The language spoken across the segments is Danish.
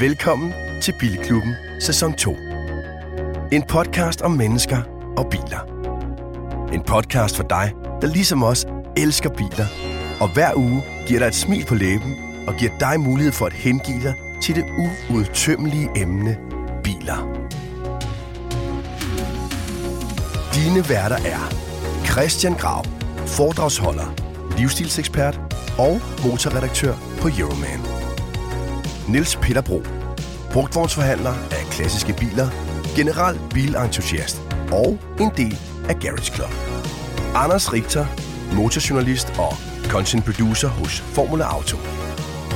Velkommen til Bilklubben Sæson 2. En podcast om mennesker og biler. En podcast for dig, der ligesom os elsker biler, og hver uge giver dig et smil på læben og giver dig mulighed for at hengive dig til det uudtømmelige emne biler. Dine værter er Christian Grav, foredragsholder, livsstilsekspert og motorredaktør på Euroman. Niels Peter Bro, brugtvognsforhandler af klassiske biler, general bilentusiast og en del af Garage Club. Anders Richter, motorjournalist og content producer hos Formula Auto.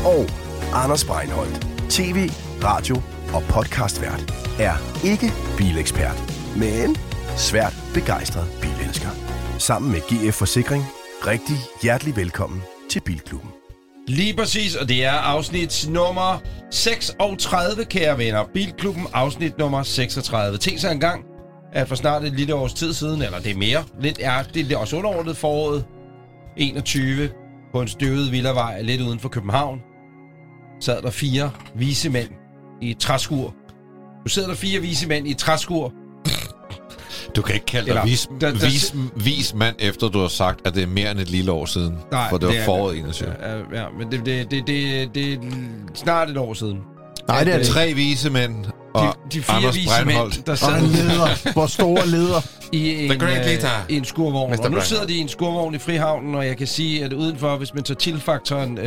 Og Anders Breinholt, tv, radio og podcastvært, er ikke bilekspert, men svært begejstret bilelsker. Sammen med GF Forsikring, rigtig hjertelig velkommen til Bilklubben. Lige præcis, og det er afsnit nummer 36, kære venner. Bilklubben afsnit nummer 36. Tænk sig engang, at for snart et lille års tid siden, eller det er mere, lidt er, det er også underordnet foråret 21, på en støvet villavej lidt uden for København, sad der fire vise mænd i et træskur. Nu sidder der fire vise mænd i et træskur. Du kan ikke kalde dig Eller- vis, der- der- vis, vis mand, efter du har sagt, at det er mere end et lille år siden. Nej, for det var det er- foråret 21. Ja, ja men det, det, det, det, det er snart et år siden. Nej, det er ikke. Tre vise mænd og de, de fire Anders vise Breinholt. mænd, der Og en sad leder. Hvor store leder. i en, great øh, leader. i en skurvogn. Mr. Og nu sidder de i en skurvogn i Frihavnen, og jeg kan sige, at udenfor, hvis man tager tilfaktoren, øh,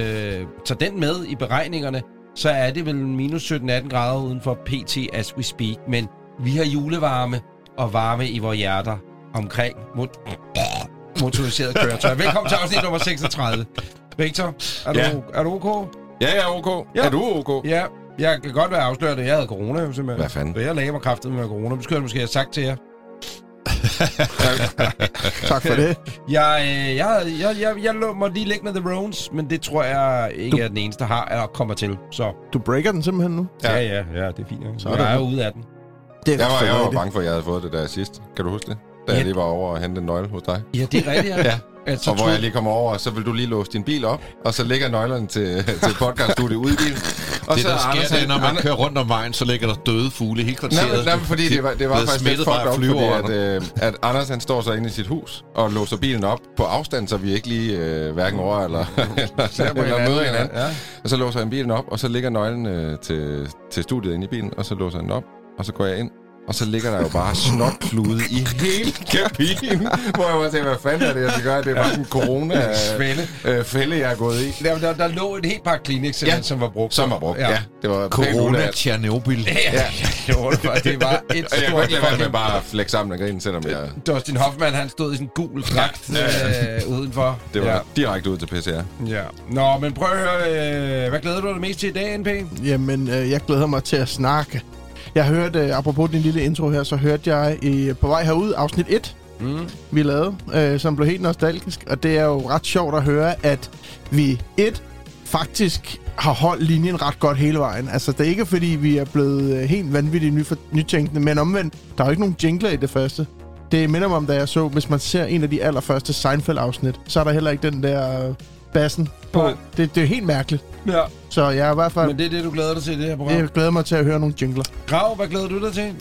tager den med i beregningerne, så er det vel minus 17-18 grader udenfor PT as we speak. Men vi har julevarme og varme i vores hjerter omkring mot- motoriseret køretøj. Velkommen til afsnit nummer 36. Victor, er du, Ja. er du ok? Ja, ja, ok. Ja. Er du ok? Ja, jeg kan godt være afsløret, at jeg havde corona, jo, simpelthen. Hvad fanden? Så jeg lagde mig kraftet med corona. Det skulle jeg måske have sagt til jer. Tak for det. Jeg, øh, jeg, jeg, jeg, jeg lå mig lige ligge med The Rones, men det tror jeg ikke Du- er den eneste, der har eller kommer til. Så Du breaker den simpelthen nu. ja, ja, ja, det er fint. Så Sådan. jeg er jo ude af den. Det er Jeg var, jeg var bange for, at jeg havde fået det der sidst. Kan du huske det? Da Ja. jeg lige var over og hente en nøgle hos dig. Ja, det er rigtigt, ja. Ja. Altså, Og hvor jeg lige kommer over, så vil du lige låse din bil op, og så ligger nøglerne til, til podcaststudiet ude i bilen. Og Det, så der sker, Anders, det er, når man Anders- kører rundt om vejen, så ligger der døde fugle i hele Nej, kvarteret. nej, men fordi det var, det var faktisk lidt fucked flyver. fordi at, øh, at Anders han står så inde i sit hus og låser bilen op på afstand, så vi ikke lige øh, hverken over eller, eller, eller møder hinanden. Ja. Og så låser han bilen op, og så ligger nøglen øh, til, til studiet inde i bilen, og så låser han den op, og så går jeg ind, og så ligger der jo bare snotflude i hele kabinen, hvor jeg var tænkt, hvad fanden er det, jeg skal gøre? Det er bare en corona Fælde. øh, fælde, jeg er gået i. Der, der, der lå et helt par Kleenex, Ja. som var brugt. Som var brugt, ja. ja. Det var Corona. Tjernobyl. Ja, ja. Det var, det var et Og jeg kunne stort ikke lade være med bare at flække sammen og grine, selvom jeg... Dustin Hoffman, han stod i sådan en gul dragt Ja, øh, udenfor. Det var ja. direkte ud til PCR. ja. Nå, men prøv at høre, øh, hvad glæder du dig mest til i dag, NP? Jamen, øh, jeg glæder mig til at snakke. Jeg hørte, øh, apropos din lille intro her, så hørte jeg i, på vej herud afsnit 1, Mm. vi lavede, øh, som blev helt nostalgisk. Og det er jo ret sjovt at høre, at vi et faktisk har holdt linjen ret godt hele vejen. Altså, det er ikke fordi, vi er blevet øh, helt vanvittigt ny nytænkende, men omvendt, der er jo ikke nogen jingler i det første. Det minder mig om, da jeg så, hvis man ser en af de allerførste Seinfeld-afsnit, så er der heller ikke den der øh, bassen på. Nej. Det, det er helt mærkeligt. Ja. Så jeg er i hvert fald... Men det er det, du glæder dig til i det her program? Jeg glæder mig til at høre nogle jingler. Grav, hvad glæder du dig til?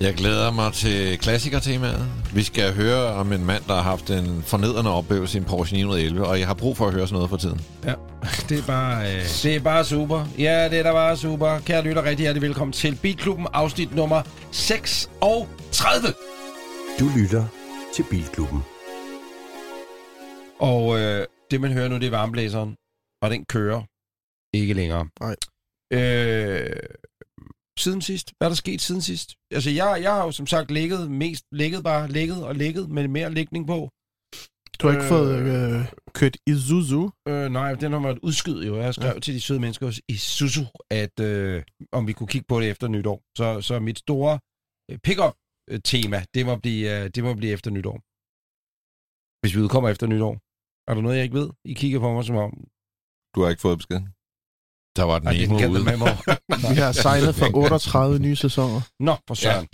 Jeg glæder mig til klassikertemaet. Vi skal høre om en mand, der har haft en fornedrende oplevelse i en Porsche 911, og jeg har brug for at høre sådan noget for tiden. Ja, det er bare, øh, det er bare super. Ja, det er da bare super. Kære lytter, rigtig hjertelig velkommen til Bilklubben, afsnit nummer 36. Du lytter til Bilklubben. Og øh, det, man hører nu, det er varmeblæseren, og den kører ikke længere. Nej. Øh, siden sidst? Hvad er der sket siden sidst? Altså, jeg, jeg har jo som sagt ligget mest, ligget bare, ligget og ligget med mere lægning på. Du har ikke Øh. fået øh, kørt Isuzu. Øh, nej, den har måttet udskyde jo. Jeg skrev ja. til de søde mennesker hos Isuzu, at øh, om vi kunne kigge på det efter nytår. Så, så mit store øh, pick-up-tema, det må, blive, øh, det må blive efter nytår. Hvis vi udkommer efter nytår. Er der noget, jeg ikke ved? I kigger på mig som om... Du har ikke fået besked. Der var den det ene ude. med mig. Vi har signet for 38 nye sæsoner. Nå, for søren.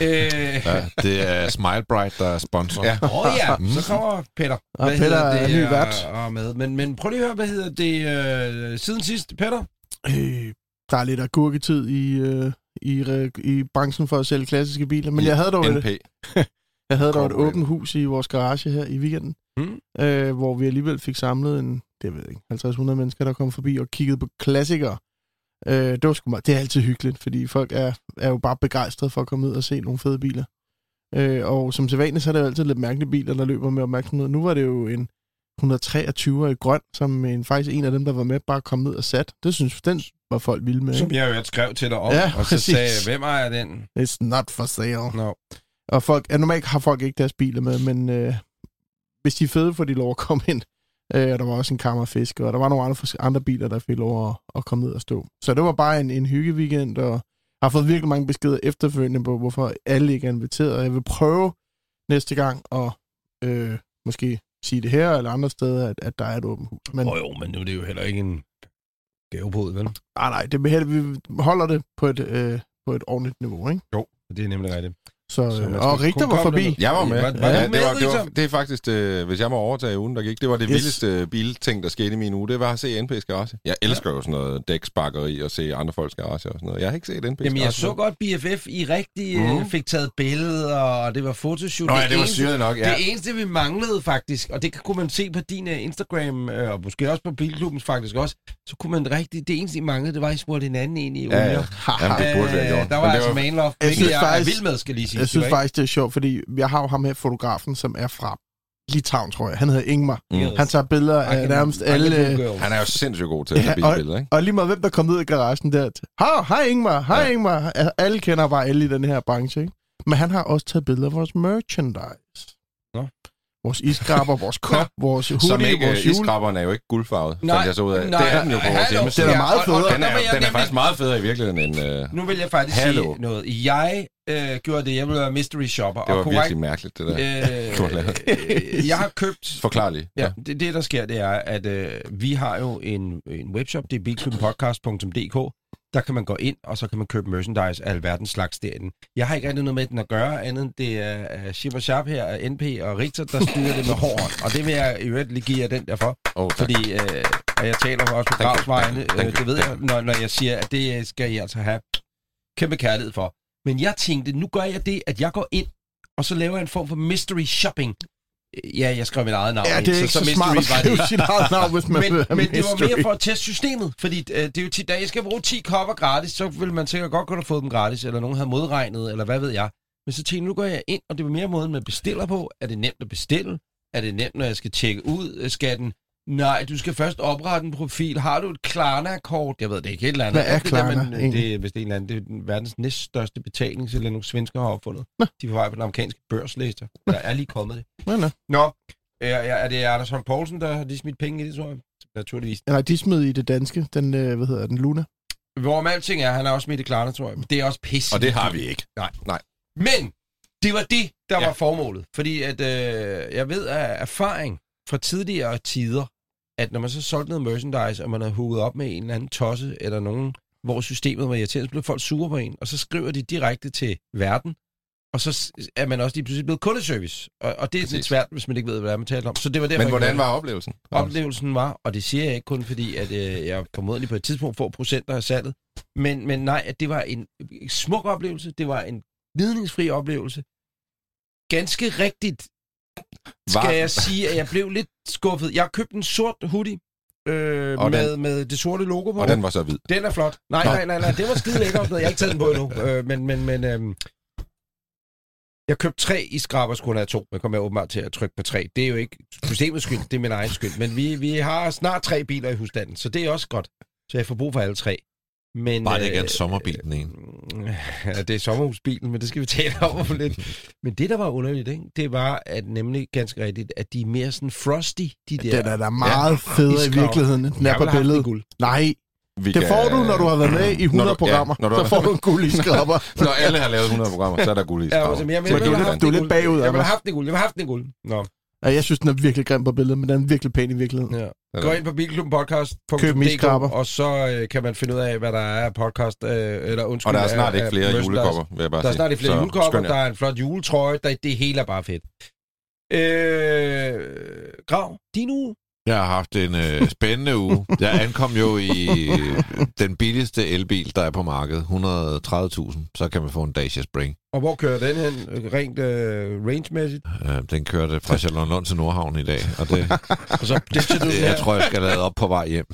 Ja. Øh, Ja, det er Smile Bright, der er sponsor. Ja. Åh oh, ja, så kommer Peter. Og Peter hedder er ny og- vært. Og med. Men, men prøv lige at høre, hvad hedder det øh, siden sidst, Peter? Øh, der er lidt agurketid i, øh, i, re- i branchen for at sælge klassiske biler. Men jeg havde dog et, NP. jeg havde dog et åbent hus i vores garage her i weekenden, Mm. øh, hvor vi alligevel fik samlet en, det ved jeg ikke, 50-100 mennesker, der kom forbi og kiggede på klassikere. Øh, det, var sgu meget, det er altid hyggeligt, fordi folk er, er jo bare begejstrede for at komme ud og se nogle fede biler. Øh, og som sædvanligt, så er det jo altid lidt mærkelige biler, der løber med opmærksomhed. Nu var det jo en 123 i grøn, som en, faktisk en af dem, der var med, bare kom ned og sat. Det synes den var folk vilde med. Som Ikke? jeg jo skrev til dig om, Ja, og så præcis. sagde hvem ejer den? It's not for sale. Nå. Og folk, ja, normalt har folk ikke deres biler med, men øh, hvis de er fede, får de lov at komme ind. Øh, og der var også en kammerfisk, og der var nogle andre, andre biler, der fik lov at, at komme ned og stå. Så det var bare en, en hyggeweekend, og jeg har fået virkelig mange beskeder efterfølgende på, hvorfor alle ikke er inviteret. Og jeg vil prøve næste gang at øh, måske sige det her eller andre steder, at, at der er et åbent hus. Men Åh jo, men nu er det jo heller ikke en gavebod, vel? nej, nej, det, vi holder det på et, øh, på et ordentligt niveau, ikke? Det er nemlig rigtigt. Så, Så så og Richter var forbi. derned. Jeg var med. Var- var ja, det, var, det, var, det er faktisk, det, hvis jeg må overtage ugen, der gik, det var det Yes. vildeste bilting, der skete i min uge. Det var at se NP's garage. Jeg elsker jo sådan noget dæksbakkeri og se andre folks garage og sådan noget. Jeg har ikke set NP's Jamen, garage. jeg så godt BFF, I rigtig mm. Fik taget billeder, og det var fotoshoot. Nå ja, det var eneste- syret nok, ja. Det eneste, vi manglede faktisk, og det kunne man se på din Instagram, og måske også på Bilklubbens faktisk også, så kunne man rigtig, det eneste, I manglede, det var, at I smurte hinanden ind i Ja, ja. Jamen, det burde vi have Øh, gjort. Der var det altså var- man love, Jeg er vild med, skal lige sige. Jeg synes var faktisk, det er sjovt, fordi jeg har jo ham her, fotografen, som er fra Litauen, tror jeg. Han hedder Ingmar. Mm. Han tager billeder ikke- af nærmest alle... Han er jo sindssygt god til at tage Ja, og- bilbilleder, ikke? Og lige meget hvem, der kom ud i garagen der. Hej, hej Ingmar, hej Ja. ja. Ingmar. Alle kender bare alle i den her branche, ikke? Men han har også taget billeder af vores merchandise. Nå. Vores iskrabber, vores kop, vores hoodie, Som ikke, vores øh, jule... iskrabberen er jo ikke guldfarvet, Nej, fandt jeg så ud af. nej, det er den jo på vores hjemmeside. Den er meget federe. Den er, den er nemlig- faktisk meget federe i virkeligheden end... Øh, Nu vil jeg faktisk Hallo. sige noget. Jeg øh, gjorde det, jeg ville være mystery shopper. det var og virkelig mærkeligt, det der. lavet. øh, jeg har købt... Forklar lige. Ja, det, det der sker, det er, at øh, vi har jo en, en webshop, det er bilklubbenpodcast.dk. Der kan man gå ind, og så kan man købe merchandise af alverdens slags derinde. Jeg har ikke rigtig noget med den at gøre, andet end det er Ship og Sharp her, NP og Richter, der styrer det med hård hånd. Og det vil jeg i øvrigt lige give jer den derfor. Oh, tak. Fordi, øh, og jeg taler også på gravsvejene, øh, det ved jeg, når, når jeg siger, at det skal I altså have kæmpe kærlighed for. Men jeg tænkte, nu gør jeg det, at jeg går ind, og så laver jeg en form for mystery shopping. Ja, jeg skrev mit eget navn Ja, det er ikke så, mystery smart at skrive sit eget navn, hvis man Men, men det var mere for at teste systemet, fordi øh, det er jo tit, da jeg skal bruge 10 kopper gratis, så ville man sikkert godt kunne have fået dem gratis, eller nogen havde modregnet, eller hvad ved jeg. Men så tænkte nu går jeg ind, og det var mere måden, man bestiller på. Er det nemt at bestille? Er det nemt, når jeg skal tjekke ud? Øh, Skal den... Nej, du skal først oprette en profil. Har du et Klarna-kort? Jeg ved det ikke, et eller andet. Hvad er Alt det der, Klarna men, øh, egentlig? Det er vist en eller anden, det er den verdens næststørste betaling, så nogle svensker har opfundet. De er på vej på den amerikanske børslæser. Der er lige kommet det. Nå, nå. Nå, er, er det Anders Holm Poulsen, der har lige smidt penge i det, tror jeg? Naturligvis. Nej, de smed i det danske, den, øh, hvad hedder den, Luna. Hvorom alting er, han er også smidt i Klarna, tror jeg. Men det er også pisse. Og det har vi ikke. Men det var det, der Ja. var formålet. Fordi at øh, jeg ved af erfaring fra tidligere tider, at når man så solgte noget merchandise, og man har hugget op med en eller anden tosse, eller nogen, hvor systemet var irriterende, så blev folk sure på en, og så skriver de direkte til verden, og så er man også lige pludselig blevet kundeservice. Og, og det er lidt Præcis. svært, hvis man ikke ved, hvad det er, man taler om. Så det var derfor, Men hvordan var oplevelsen? oplevelsen var, og det siger jeg ikke kun fordi, at øh, jeg formodentlig på et tidspunkt får procenter af salget, men, men nej, at det var en smuk oplevelse, det var en gnidningsfri oplevelse. Ganske rigtigt skal Var- jeg sige, at jeg blev lidt skuffet. Jeg har købt en sort hoodie øh, Og med, med det sorte logo på. Og den var så hvid. Den er flot. Nej, Nå. nej, nej, nej, det var skide lækkert. Jeg har ikke taget den på endnu. Øh, men, men, men, øhm, jeg købte tre i skraber, skulle have to. Jeg kommer åbenbart til at trykke på tre. Det er jo ikke systemets skyld, det er min egen skyld. Men vi, vi har snart tre biler i husstanden, så det er også godt. Så jeg får brug for alle tre. Men, Bare det ikke er en øh, sommerbil, den ene. Ja, det er sommerhusbilen, men det skal vi tale om om lidt. Men det, der var underligt, ikke? det var at nemlig ganske rigtigt, at de er mere sådan frosty, de der. Den er da meget federe i virkeligheden, end den er Jeg på billedet. guld. Nej, Vi det får du, når du har været med i 100 Når du- ja, programmer. når du så får du en guld i skrabber. Når alle har lavet 100 programmer, så er der guld i Ja, skraver. altså, men jeg, Så jeg, er er guld. bagud, Jeg ville Anders. have haft den i guld. Jeg ville have haft den i guld. Nå, Ja, jeg synes, den er virkelig grim på billedet, men den er virkelig pæn i virkeligheden. ja. Gå ind på bilklubbenpodcast.dk, Køb en iskrabber. og så øh, kan man finde ud af, hvad der er af podcast, øh, eller undskyld. Og der er snart af- ikke flere julekopper, vil jeg bare Der er snart ikke flere Så julekopper, jer. der er en flot juletrøje, der, det hele er bare fedt. Øh, Grav, din uge? Jeg har haft en øh, spændende uge. Jeg ankom jo i øh, den billigste elbil, der er på markedet. 130.000. Så kan man få en Dacia Spring. Og hvor kører den hen, rent øh, range-mæssigt? Øh, den kørte fra Charlottenlund til Nordhavn i dag. Og det, Og så den det, her. jeg tror, jeg skal lade op på vej hjem.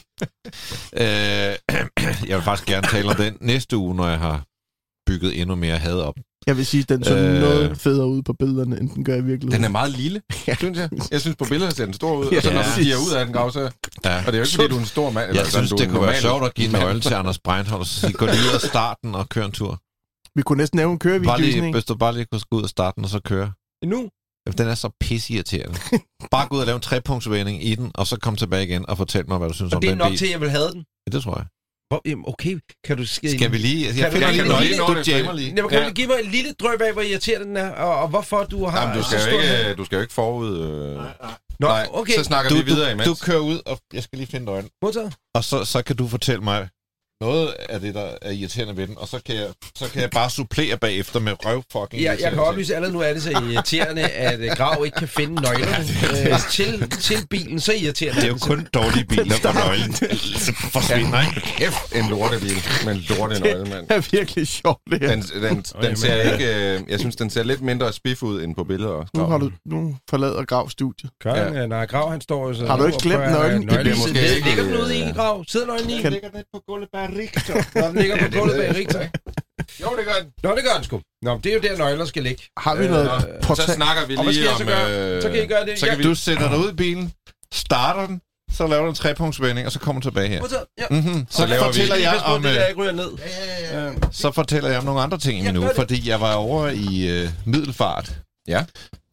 Øh, jeg vil faktisk gerne tale om den næste uge, når jeg har bygget endnu mere had op. Jeg vil sige, at den så Øh. noget federe ud på billederne, end den gør i virkeligheden. Den er meget lille, synes jeg. Jeg synes, på billederne ser den stor ud, og så Ja. når du stiger ud af den, Grav, så... Ja. Og det er jo ikke, fordi du er en stor mand. eller Jeg sådan, synes, er det en kunne være sjovt at give mand. nøglen til Anders Breinholt og sige, gå lige ud og starte den og køre en tur. Vi kunne næsten lave en kørevideo. Bare lige, en. hvis du bare lige kunne gå ud og starte den og så køre. Nu? Jamen, Den er så pisseirriterende. Bare gå ud og lave en trepunktsvending i den, og så komme tilbage igen og fortæl mig, hvad du synes Og om det er den nok bil. til, at jeg vil have den. Ja, det tror jeg. Hvor, jamen, okay, kan du... Skal, Skal vi lige... Jeg Kan du- finder lige du lige du nå det, jammer lige. Jamen, kan Ja. du give mig en lille drøb af, hvor irriterende den er, og, og hvorfor du har... Jamen, du skal, jo ikke, du skal jo ikke forud... Øh... Nå, Nej, okay. så snakker Du, vi videre du, imens. du kører ud, og jeg skal lige finde nøglen. Modtaget. Og så, så kan du fortælle mig noget af det, der er irriterende ved den, og så kan jeg, så kan jeg bare supplere bagefter med røv fucking Ja, jeg kan oplyse, allerede nu er det så irriterende, at øh, Grav ikke kan finde nøglerne øh, til, til bilen. Så irriterende. Det er jo kun dårlige biler, hvor nøglen forsvinder, ikke? Kæft, en lortebil med en lortenøgle, mand. Det er virkelig sjovt, det her. Den, den, den ser ikke... Øh, jeg synes, den ser lidt mindre spiff ud end på billeder. Nu har du nu forlader Grav studiet. Køren, ja. nej, Grav han står jo så... Har du ikke glemt nøglen? Det bliver måske Ligger, ikke, ligger den ude i øh, en grav? Sidder nøglen i? Ligger den på gulvet Richter? Nå, den ligger på gulvet bag Richter. Jo, det gør den. Nå, det gør den sgu. Nå, det er jo der, nøgler skal ligge. Har vi Øh, noget nå, Så snakker vi hvad skal lige jeg så om... gøre? øh, Så kan I gøre det. Så kan Jeg- vi Du sætter dig ud i bilen, starter den, så laver du en trepunktsvending, og så kommer du tilbage her. Ja. Mm-hmm. Så, laver vi- fortæller Lige jeg om, det der øh, ikke ryger ned. Ja. så fortæller jeg om nogle andre ting i Ja, min uge, fordi jeg var over i øh, Middelfart, Ja.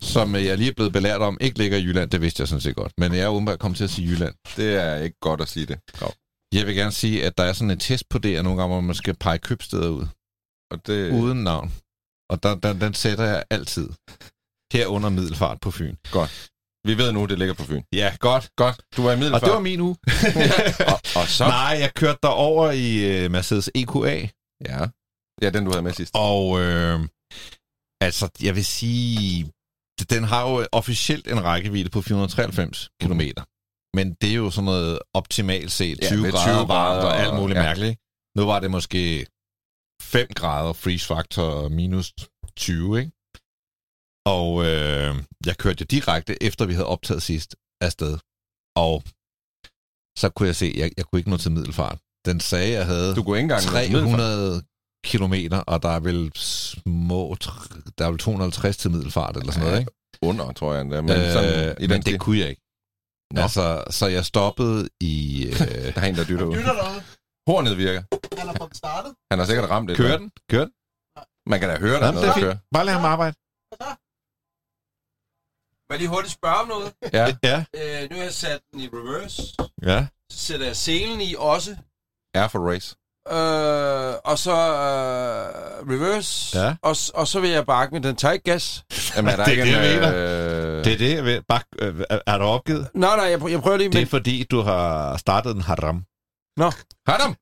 som øh, jeg lige er blevet belært om, ikke ligger i Jylland, det vidste jeg sådan set godt, men jeg er åbenbart kommet til at sige Jylland. Det er ikke godt at sige det. Grav. Jeg vil gerne sige, at der er sådan en test på det, nogle gange, hvor man skal pege købsteder ud, Og det, uden navn. Og der, den, den sætter jeg altid. Herunder Middelfart på Fyn. vi ved nu, det ligger på Fyn. Ja, godt. Godt. Du var i Og Middelfart. det var min uge. og, og så... Nej, jeg kørte derover i uh, Mercedes EQA, Ja. Ja, den du havde med sidst. og øh, altså, jeg vil sige, den har jo officielt en rækkevidde på 493 km. Men det er jo sådan noget optimalt set, Ja, 20 med 20 grader varmt og alt muligt ja. mærkeligt. Nu var det måske 5 grader freeze factor minus 20, ikke? Og øh, jeg kørte jo direkte, efter vi havde optaget sidst, afsted. Og så kunne jeg se, jeg, jeg kunne ikke nå til middelfart. Den sagde, jeg havde Du kunne ikke engang... nå Middelfart. 300 kilometer, og der er vel små, der er vel 250 til middelfart, eller sådan noget, ikke? Under, tror jeg endda. Men, Men, sådan, øh, i den men stil. det kunne jeg ikke. Nå. Altså, så jeg stoppede i... Øh, Der er en, der dytter ud. Hornet virker. Han har fået startet. Han har sikkert ramt det. kør den, kør den. Man kan da høre, der er Jamen, noget, det der er kører. fint. Bare lad ham arbejde. Må jeg lige hurtigt spørge om noget? Ja. Ja, Øh, nu har jeg sat den i reverse. ja. Så sætter jeg selen i også. Air for race. Øh, og så øh, reverse. Ja. Og, og så vil jeg bakke med den tager ikke gas. Jamen, er der Det er ikke det, en... Øh... Det er det, jeg vil. Bak, øh, er du opgivet? Nej, nej, jeg, prø- jeg prøver lige Det er fordi, du har startet en haram. Haram!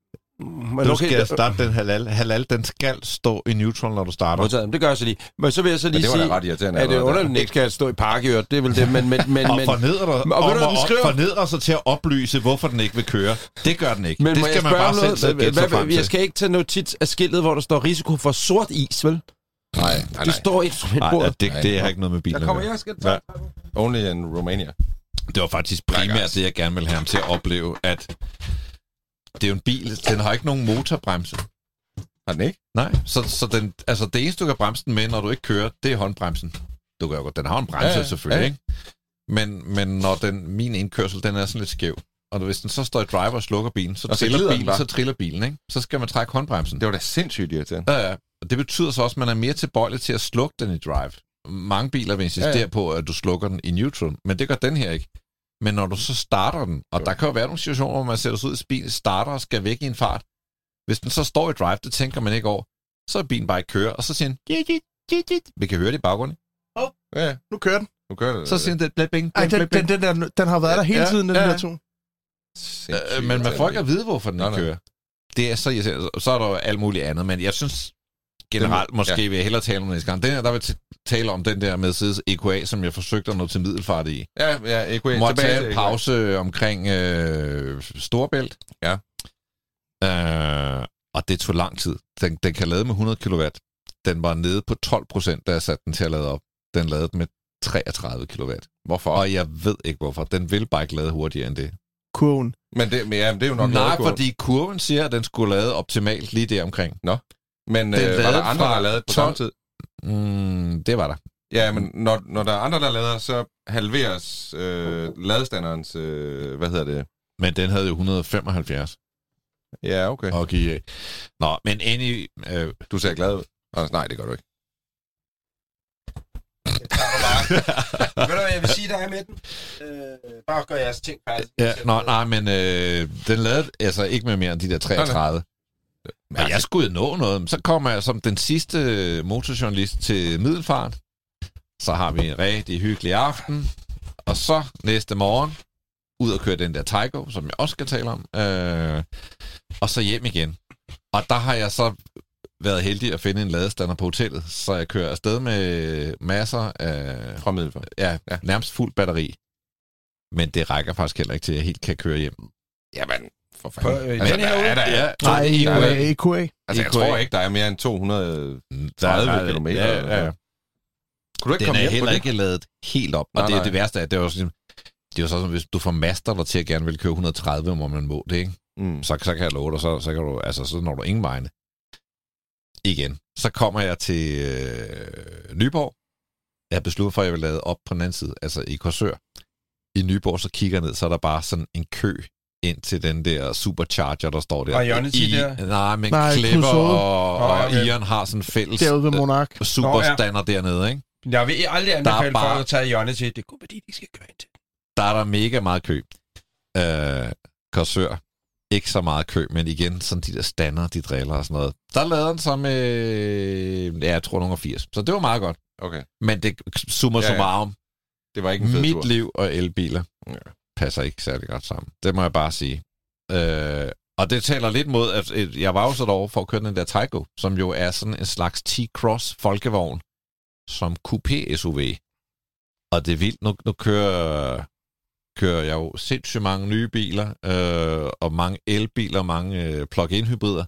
Men Du okay, skal der- starte den halal. Halal, den skal stå i neutral, når du starter. Modtaget. Det gør jeg så lige. Men så vil jeg så lige sige, ret irriterende. at det er underligt, den ikke skal stå i park i øvrigt. Det er vel det, men... men, men, Og men fornedrer dig, Og og, du, hvad den og skriver? fornedrer sig til at oplyse, hvorfor den ikke vil køre. Det gør den ikke. men det skal jeg man bare selv noget? sidde og gætte sig frem Jeg til. skal ikke tage notits af skiltet, hvor der står risiko for sort is, vel? Nej, nej, Det nej. står Nej, instrumentbordet. det, det har ikke noget med bilen Der kommer jeg, skal tage. Only in Romania. Det var faktisk primært det, jeg gerne ville have ham til at opleve, at det er jo en bil, den har ikke nogen motorbremse. Har den ikke? Nej, så, så den, altså det eneste, du kan bremse den med, når du ikke kører, det er håndbremsen. Du kan jo godt, den har en bremse Ja, selvfølgelig, Ja. ikke? Men, men når den, min indkørsel, den er sådan lidt skæv, og hvis den så står i driver og slukker bilen, så, Og triller bilen, så triller bilen, ikke? Så skal man trække håndbremsen. Det var da sindssygt irriterende. Ja, ja. Og det betyder så også, at man er mere tilbøjelig til at slukke den i drive. Mange biler vil insistere Ja, ja, på, at du slukker den i neutral, men det gør den her ikke. Men når du så starter den, og Jo. der kan jo være nogle situationer, hvor man sætter sig ud i bil, starter og skal væk i en fart. Hvis den så står i drive, det tænker man ikke over, så er bilen bare ikke kører, og så siger den, vi kan høre det i baggrunden. Ja, Nu kører den. nu kører det. Så siger den, bing, Ej, bling, den, bling, den, den, der, den har været der hele Ja, tiden, den ja, der to. Sindssygt Øh, men man får ikke at vide, hvorfor den ikke kører. Det er så. Så er der jo alt muligt andet, men jeg synes generelt Den- måske ja. vil jeg hellere tale om næste gang. Den her, der vil tale om den der Mercedes EQA, som jeg forsøgte at nå til middelfart i. Ja, ja, EQA. Må tilbage tage en EQA. pause omkring øh, Storbælt. Ja. Øh, og det tog lang tid. Den, den kan lade med 100 kW. Den var nede på 12 procent, da jeg satte den til at lade op. Den lavede med 33 kW. Hvorfor? Og jeg ved ikke hvorfor. Den vil bare ikke lade hurtigere end det. Kurven. Men det, men, ja, men det er jo nok Nej, fordi kurven siger, at den skulle lade optimalt lige der omkring. Men øh, var der andre, der lavede på 12 samme tid? Mm, det var der. Ja, men når, når der er andre, der lader, så halveres øh, ladestanderens, øh, hvad hedder det? Men den havde jo 175 Ja, okay. at give. Nå, men any, øh, Du ser glad ud. Nej, det gør du ikke. Ved du, hvad jeg vil sige dig med den? Øh, bare gør jeres ting færdigt. Ja, nå, nej, men øh, den lavede altså ikke med mere end de der 33. Men jeg skulle jo nå noget. Så kommer jeg som den sidste motorjournalist til Middelfart. Så har vi en rigtig hyggelig aften. Og så næste morgen, ud og køre den der Tygo, som jeg også skal tale om. Øh, og så hjem igen. Og der har jeg så været heldig at finde en ladestander på hotellet, så jeg kører afsted med masser af Fra Middelfart. ja, ja. nærmest fuld batteri. Men det rækker faktisk heller ikke til, at jeg helt kan køre hjem. Jamen, for På, fanden. øh, altså, den herude? er der, Ja, Nej, så- der er- EQA. EQA. altså, jeg EQA. tror ikke, der er mere end 230 der er- kilometer. Ja, ja, ja. Kunne du ikke Den komme er på heller det? ikke lavet helt op. Nej, og det, nej. det værste er, at det er jo sådan, det er jo sådan, hvis du får master der til at gerne vil køre 130, hvor man må det, ikke? Mm. Så, så kan jeg love dig, så, så, kan du, altså, så når du ingen vegne. Igen. Så kommer jeg til øh, Nyborg. Jeg har besluttet for, at jeg vil lade op på den anden side, altså i Korsør. I Nyborg, så kigger jeg ned, så er der bare sådan en kø ind til den der supercharger, der står der. Og Ionity I, der? Nej, men Nej, Clever og, Nå, og okay. Ion har sådan en fælles Derude ved Monark. øh, superstander dernede, ikke? Jeg vil aldrig Der er anbefale bare- folk at tage Ionity. Det er kun fordi, de skal køre ind til. der er der mega meget kø. Øh, Korsør. Ikke så meget kø, men igen, sådan de der stander, de driller og sådan noget. Der lavede den så med, ja, jeg tror, nogen 80. Så det var meget godt. Okay. Men det summa Ja, ja. summarum, Det var ikke en fed mit tur. liv og elbiler Ja passer ikke særlig godt sammen. Det må jeg bare sige. Øh, og det taler lidt mod, at øh, jeg var jo så derovre for at køre den der Taiko, som jo er sådan en slags T-Cross folkevogn, som coupé SUV. Og det er vildt, nu, nu kører, kører jeg jo sindssygt mange nye biler, øh, og mange elbiler, mange øh, plug-in hybrider.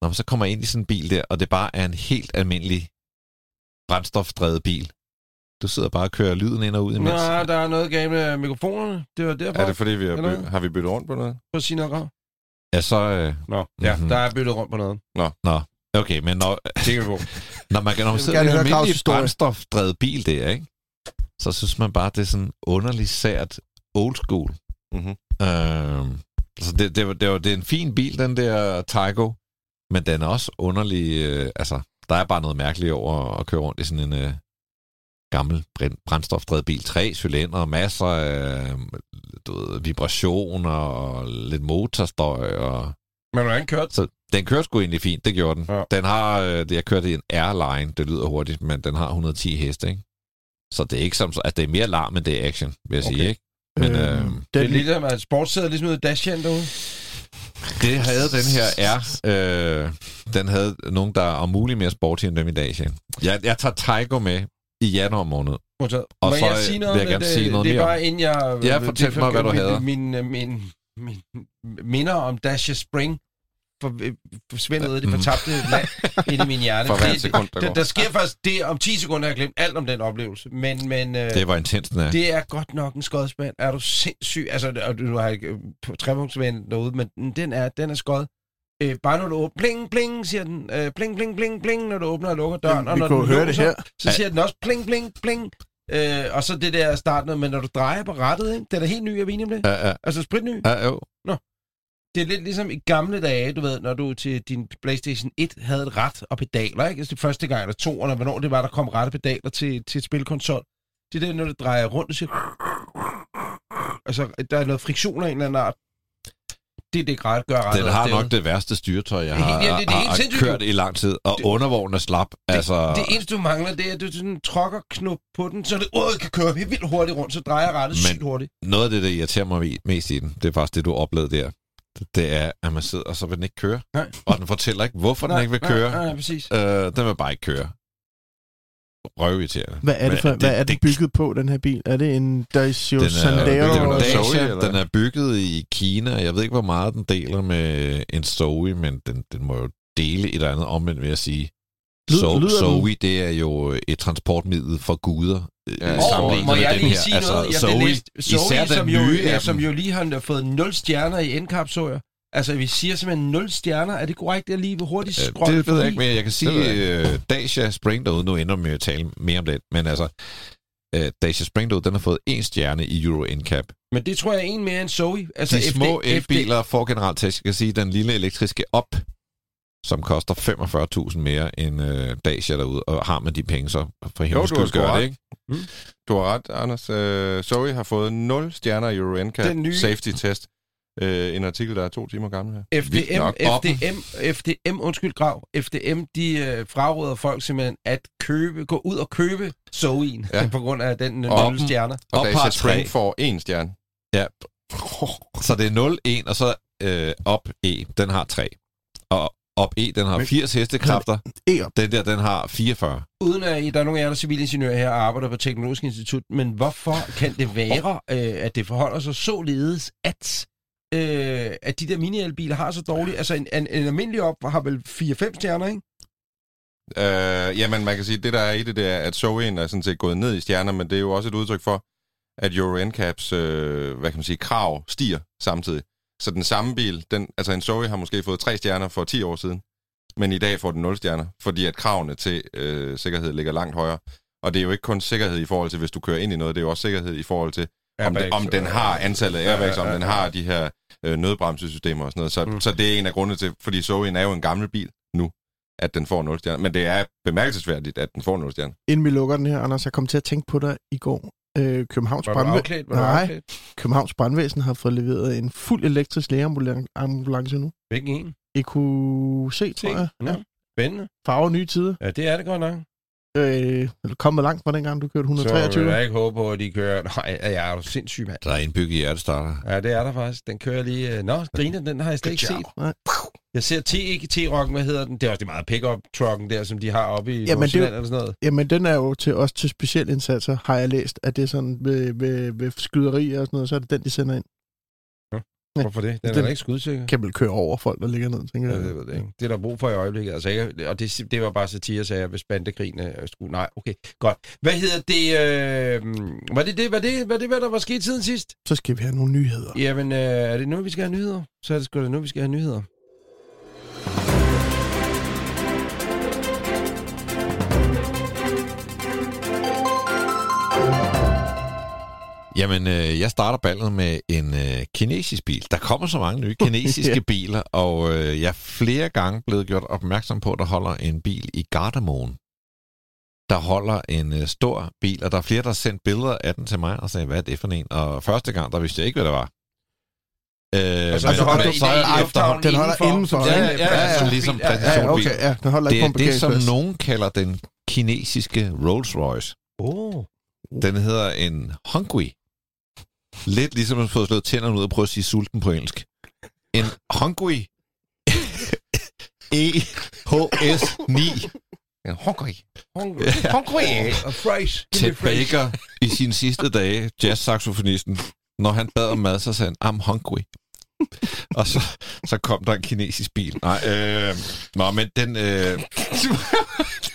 Når man så kommer ind i sådan en bil der, og det bare er en helt almindelig brændstofdrevet bil. Du sidder bare og kører lyden ind og ud imens. Nå, der er noget galt med mikrofonerne. Det var derfor. Er det fordi, vi har, by- har vi byttet rundt på noget? på sin rav? Ja, så... Øh, Nå, ja, Mhm. der er byttet rundt på noget. nå, okay, men når, Det kan vi når man, når man sidder i en almindelig brændstofdrevet bil der, ikke? så synes man bare, det er sådan underligt sært old school. Mm-hmm. Øh, så det, det, var, det, var, det er en fin bil, den der Tygo, men den er også underlig. Øh, altså, der er bare noget mærkeligt over at køre rundt i sådan en øh, gammel brænd- brændstofdrevet bil. Tre cylinder, masser af du ved, vibrationer og lidt motorstøj. Og... Men hvordan kørt? Så den kører sgu egentlig fint, det gjorde den. Ja. Den har, øh, det- jeg kørte i en Airline, det lyder hurtigt, men den har 110 heste, ikke? Så det er ikke som, at det er mere larm, end det er action, vil jeg okay. Sige, ikke? Men øh, Det er den, lidt som at sportssæder ligesom ud af Dashian derude. Det havde den her R. Øh, den havde nogen, der er om muligt mere sporty end dem i dag. Jeg, jeg tager Tygo med i januar måned. Modtaget. Og Må så, jeg øh, sige vil noget? jeg gerne det, sige noget det er mere. bare inden jeg... Ja, det- fortæl det- mig, hvad du hader. Min, øh, min, min, minder om Dacia Spring for, øh, af det Mm. fortabte land inde i min hjerne. For Fordi sekund, der der, der sker faktisk det, om 10 sekunder har jeg glemt alt om den oplevelse. Men, men øh, Det var intens, den her. det er godt nok en skodspand. Er du sindssyg? Altså, og du har ikke øh, på trepunktsvænden derude, men den er, den er skod. Øh, bare når du åbner, bling, bling, siger den. Øh, bling, bling, bling, bling, når du åbner og lukker døren. og vi når den høre det her. Så siger den også bling, bling, bling. Øh, og så det der starten, men når du drejer på rettet, ikke? den er helt ny, enige om det? Ja, ja, Altså spritny. ja, jo. Det er lidt ligesom i gamle dage, du ved, når du til din Playstation 1 havde et ret og pedaler, ikke? Altså det første gang, eller to, eller hvornår det var, der kom ret og pedaler til, til et spilkonsol. Det er det, når det drejer rundt, og siger... Altså, der er noget friktion af en eller anden art. Det det, gør ret. Den har nok det værste styretøj, jeg har, Ja, det- det har sindssygt, kørt i lang tid. Og Det- undervognen er slap. Altså, Det eneste, du mangler, det er, at du sådan trykker knop på den, så det øh, kan køre helt vildt hurtigt rundt, så drejer rettet sygt hurtigt. noget af det, der irriterer mig mest i den, det er faktisk det, du oplevede der. det er, at man sidder, og så vil den ikke køre. Nej. Og den fortæller ikke, hvorfor den ikke vil køre. Nej, nej, præcis. Øh, den vil bare ikke køre. Røvirriterende. Hvad er det Men for, hvad er den bygget på, den her bil? Er det en Dacia Den er, Sandero? det er jo Zoe, Dacia, den er bygget i Kina. Jeg ved ikke, hvor meget den deler med en Zoe, men den, den må jo dele et eller andet omvendt, vil jeg sige. Lyd- So, lyder den- Zoe, det er jo et transportmiddel for guder. Ja, øh, Åh, sammenlignet må med jeg den lige her. sige noget? Jeg Zoe, Zoe, læst, Zoe især som, den jo, nye ja, af som jo lige har fået 0 stjerner i NCAP, så jeg. Altså, vi siger simpelthen 0 stjerner. Er det korrekt? Jeg lige vil hurtigt Øh, scrolle det ved jeg ikke, men jeg kan sige, uh, Dacia Springdale, nu ender vi med at tale mere om det, men altså, uh, Dacia Springdale, den har fået en stjerne i Euro NCAP. Men det tror jeg er en mere end Zoe. Altså, De små FD elbiler får generelt til, jeg kan sige, den lille elektriske op, som koster 45.000 mere end uh, Dacia derude, og har man de penge, så for himmelsk du har skyld sgu gør ret. det, ikke? Du har ret, Anders. Øh, Zoe har fået 0 stjerner i Euro NCAP Den nye- safety test. Øh, en artikel, der er to timer gammel her. FDM, nok. FDM, FDM, undskyld grav, FDM, de øh, fraråder folk simpelthen at købe, gå ud og købe Zoe'en, ja. På grund af den øh, Og- 0 stjerner. Og Op Dacia har Spring får en stjerne. Ja. Så det er 0, 1, og så øh, op E, den har 3. Og op E, den har Men- 80 hestekræfter. E-op. Den der, den har 44. Uden at der er nogen af jer, der er civilingeniører her og arbejder på Teknologisk Institut, men hvorfor kan det være, øh, at det forholder sig således, at, øh, at de der mini-elbiler har så dårligt? Altså, en, en, en almindelig op har vel 4-5 stjerner, ikke? Øh, jamen, man kan sige, at det der er i det, det er, at Zoe'en er sådan set gået ned i stjerner, men det er jo også et udtryk for, at Euro NCAPs, øh, hvad kan man sige, krav stiger samtidig. Så den samme bil, den, altså en Zoe har måske fået tre stjerner for 10 år siden, men i dag får den 0 stjerner, fordi at kravene til øh, sikkerhed ligger langt højere. Og det er jo ikke kun sikkerhed i forhold til, hvis du kører ind i noget, det er jo også sikkerhed i forhold til, om, det, om den har antallet af airbags, om den har de her øh, nødbremsesystemer og sådan noget. Så, Mm. så det er en af grundene til, fordi Zoe'en er jo en gammel bil nu, at den får 0 stjerner. Men det er bemærkelsesværdigt, at den får 0 stjerner. Inden vi lukker den her, Anders, jeg kom til at tænke på dig i går. Øh, Københavns, brandvæ- afklædt? Var du Nej. afklædt? Københavns Brandvæsen har fået leveret en fuld elektrisk lægeambulance nu. Hvilken en? EQC, tror jeg. Ja. Spændende. Farve nye tider. Ja, det er det godt nok. Øh, kommet langt fra dengang, du kørte Så vil 123. jeg ikke håbe på, at de kører... Nej, jeg er jo sindssyg, mand. Der er indbygget hjertestarter. Ja, det er der faktisk. Den kører lige... øh, Nå, griner, den har jeg slet ikke set. Nej. Jeg ser T, ikke T-Rock, hvad hedder den? Det er også det meget pick-up-trucken der, som de har oppe i Jamen, det er eller sådan noget. Jamen, den er jo til, også til specielle indsatser, har jeg læst, at det er sådan ved, ved, ved skyderi og sådan noget, så er det den, de sender ind. Ja. Hvorfor det? Den er Den- da ikke skudsikker. Kan vel køre over folk, der ligger ned, tænker Ja, jeg. det ved jeg ikke. Det er der brug for i øjeblikket. Altså, jeg, og det, det var bare satire, sagde jeg, hvis bandekrigen øh, skulle... Nej, okay, godt. Hvad hedder det? Øh, var det det, var det, var det, hvad der var sket siden sidst? Så skal vi have nogle nyheder. Jamen, øh, er det nu, vi skal have nyheder? Så er det sgu da nu, vi skal have nyheder. Jamen, øh, jeg starter ballet med en øh, kinesisk bil. Der kommer så mange nye kinesiske Ja. biler, og øh, jeg er flere gange blevet gjort opmærksom på, at der holder en bil i Gardermoen. Der holder en øh, stor bil, og der er flere, der har sendt billeder af den til mig, og sagde, hvad er det for en? Og første gang, der vidste jeg ikke, hvad det var. Øh, Altså, men så holder så- I så- det efter- den holder indenfor, som Ja, sådan ja, en ja, ja, ligesom Ja, ja. Ja, okay, ja, den holder Det ikke er på en det, som nogen kalder den kinesiske Rolls Royce. Oh. Den hedder en Hungry. Lidt ligesom at få slået tænderne ud og prøve at sige sulten på engelsk. En Hungry E EHS9 En hungry. Hungry. Hungry. Ted me fries. Baker i sine sidste dage, jazzsaxofonisten, når han bad om mad, så sagde han, I'm hungry. og så, så kom der en kinesisk bil. Nej, øh, nå, men den, øh,